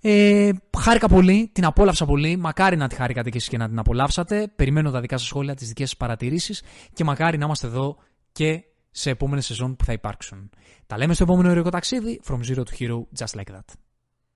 ε, χάρηκα πολύ, την απόλαυσα πολύ. Μακάρι να τη χάρηκατε και εσείς και να την απολαύσατε. Περιμένω τα δικά σας σχόλια, τις δικές σας παρατηρήσεις και μακάρι να είμαστε εδώ και σε επόμενες σεζόν που θα υπάρξουν. Τα λέμε στο επόμενο ερωτικό ταξίδι. From zero to hero, just like that.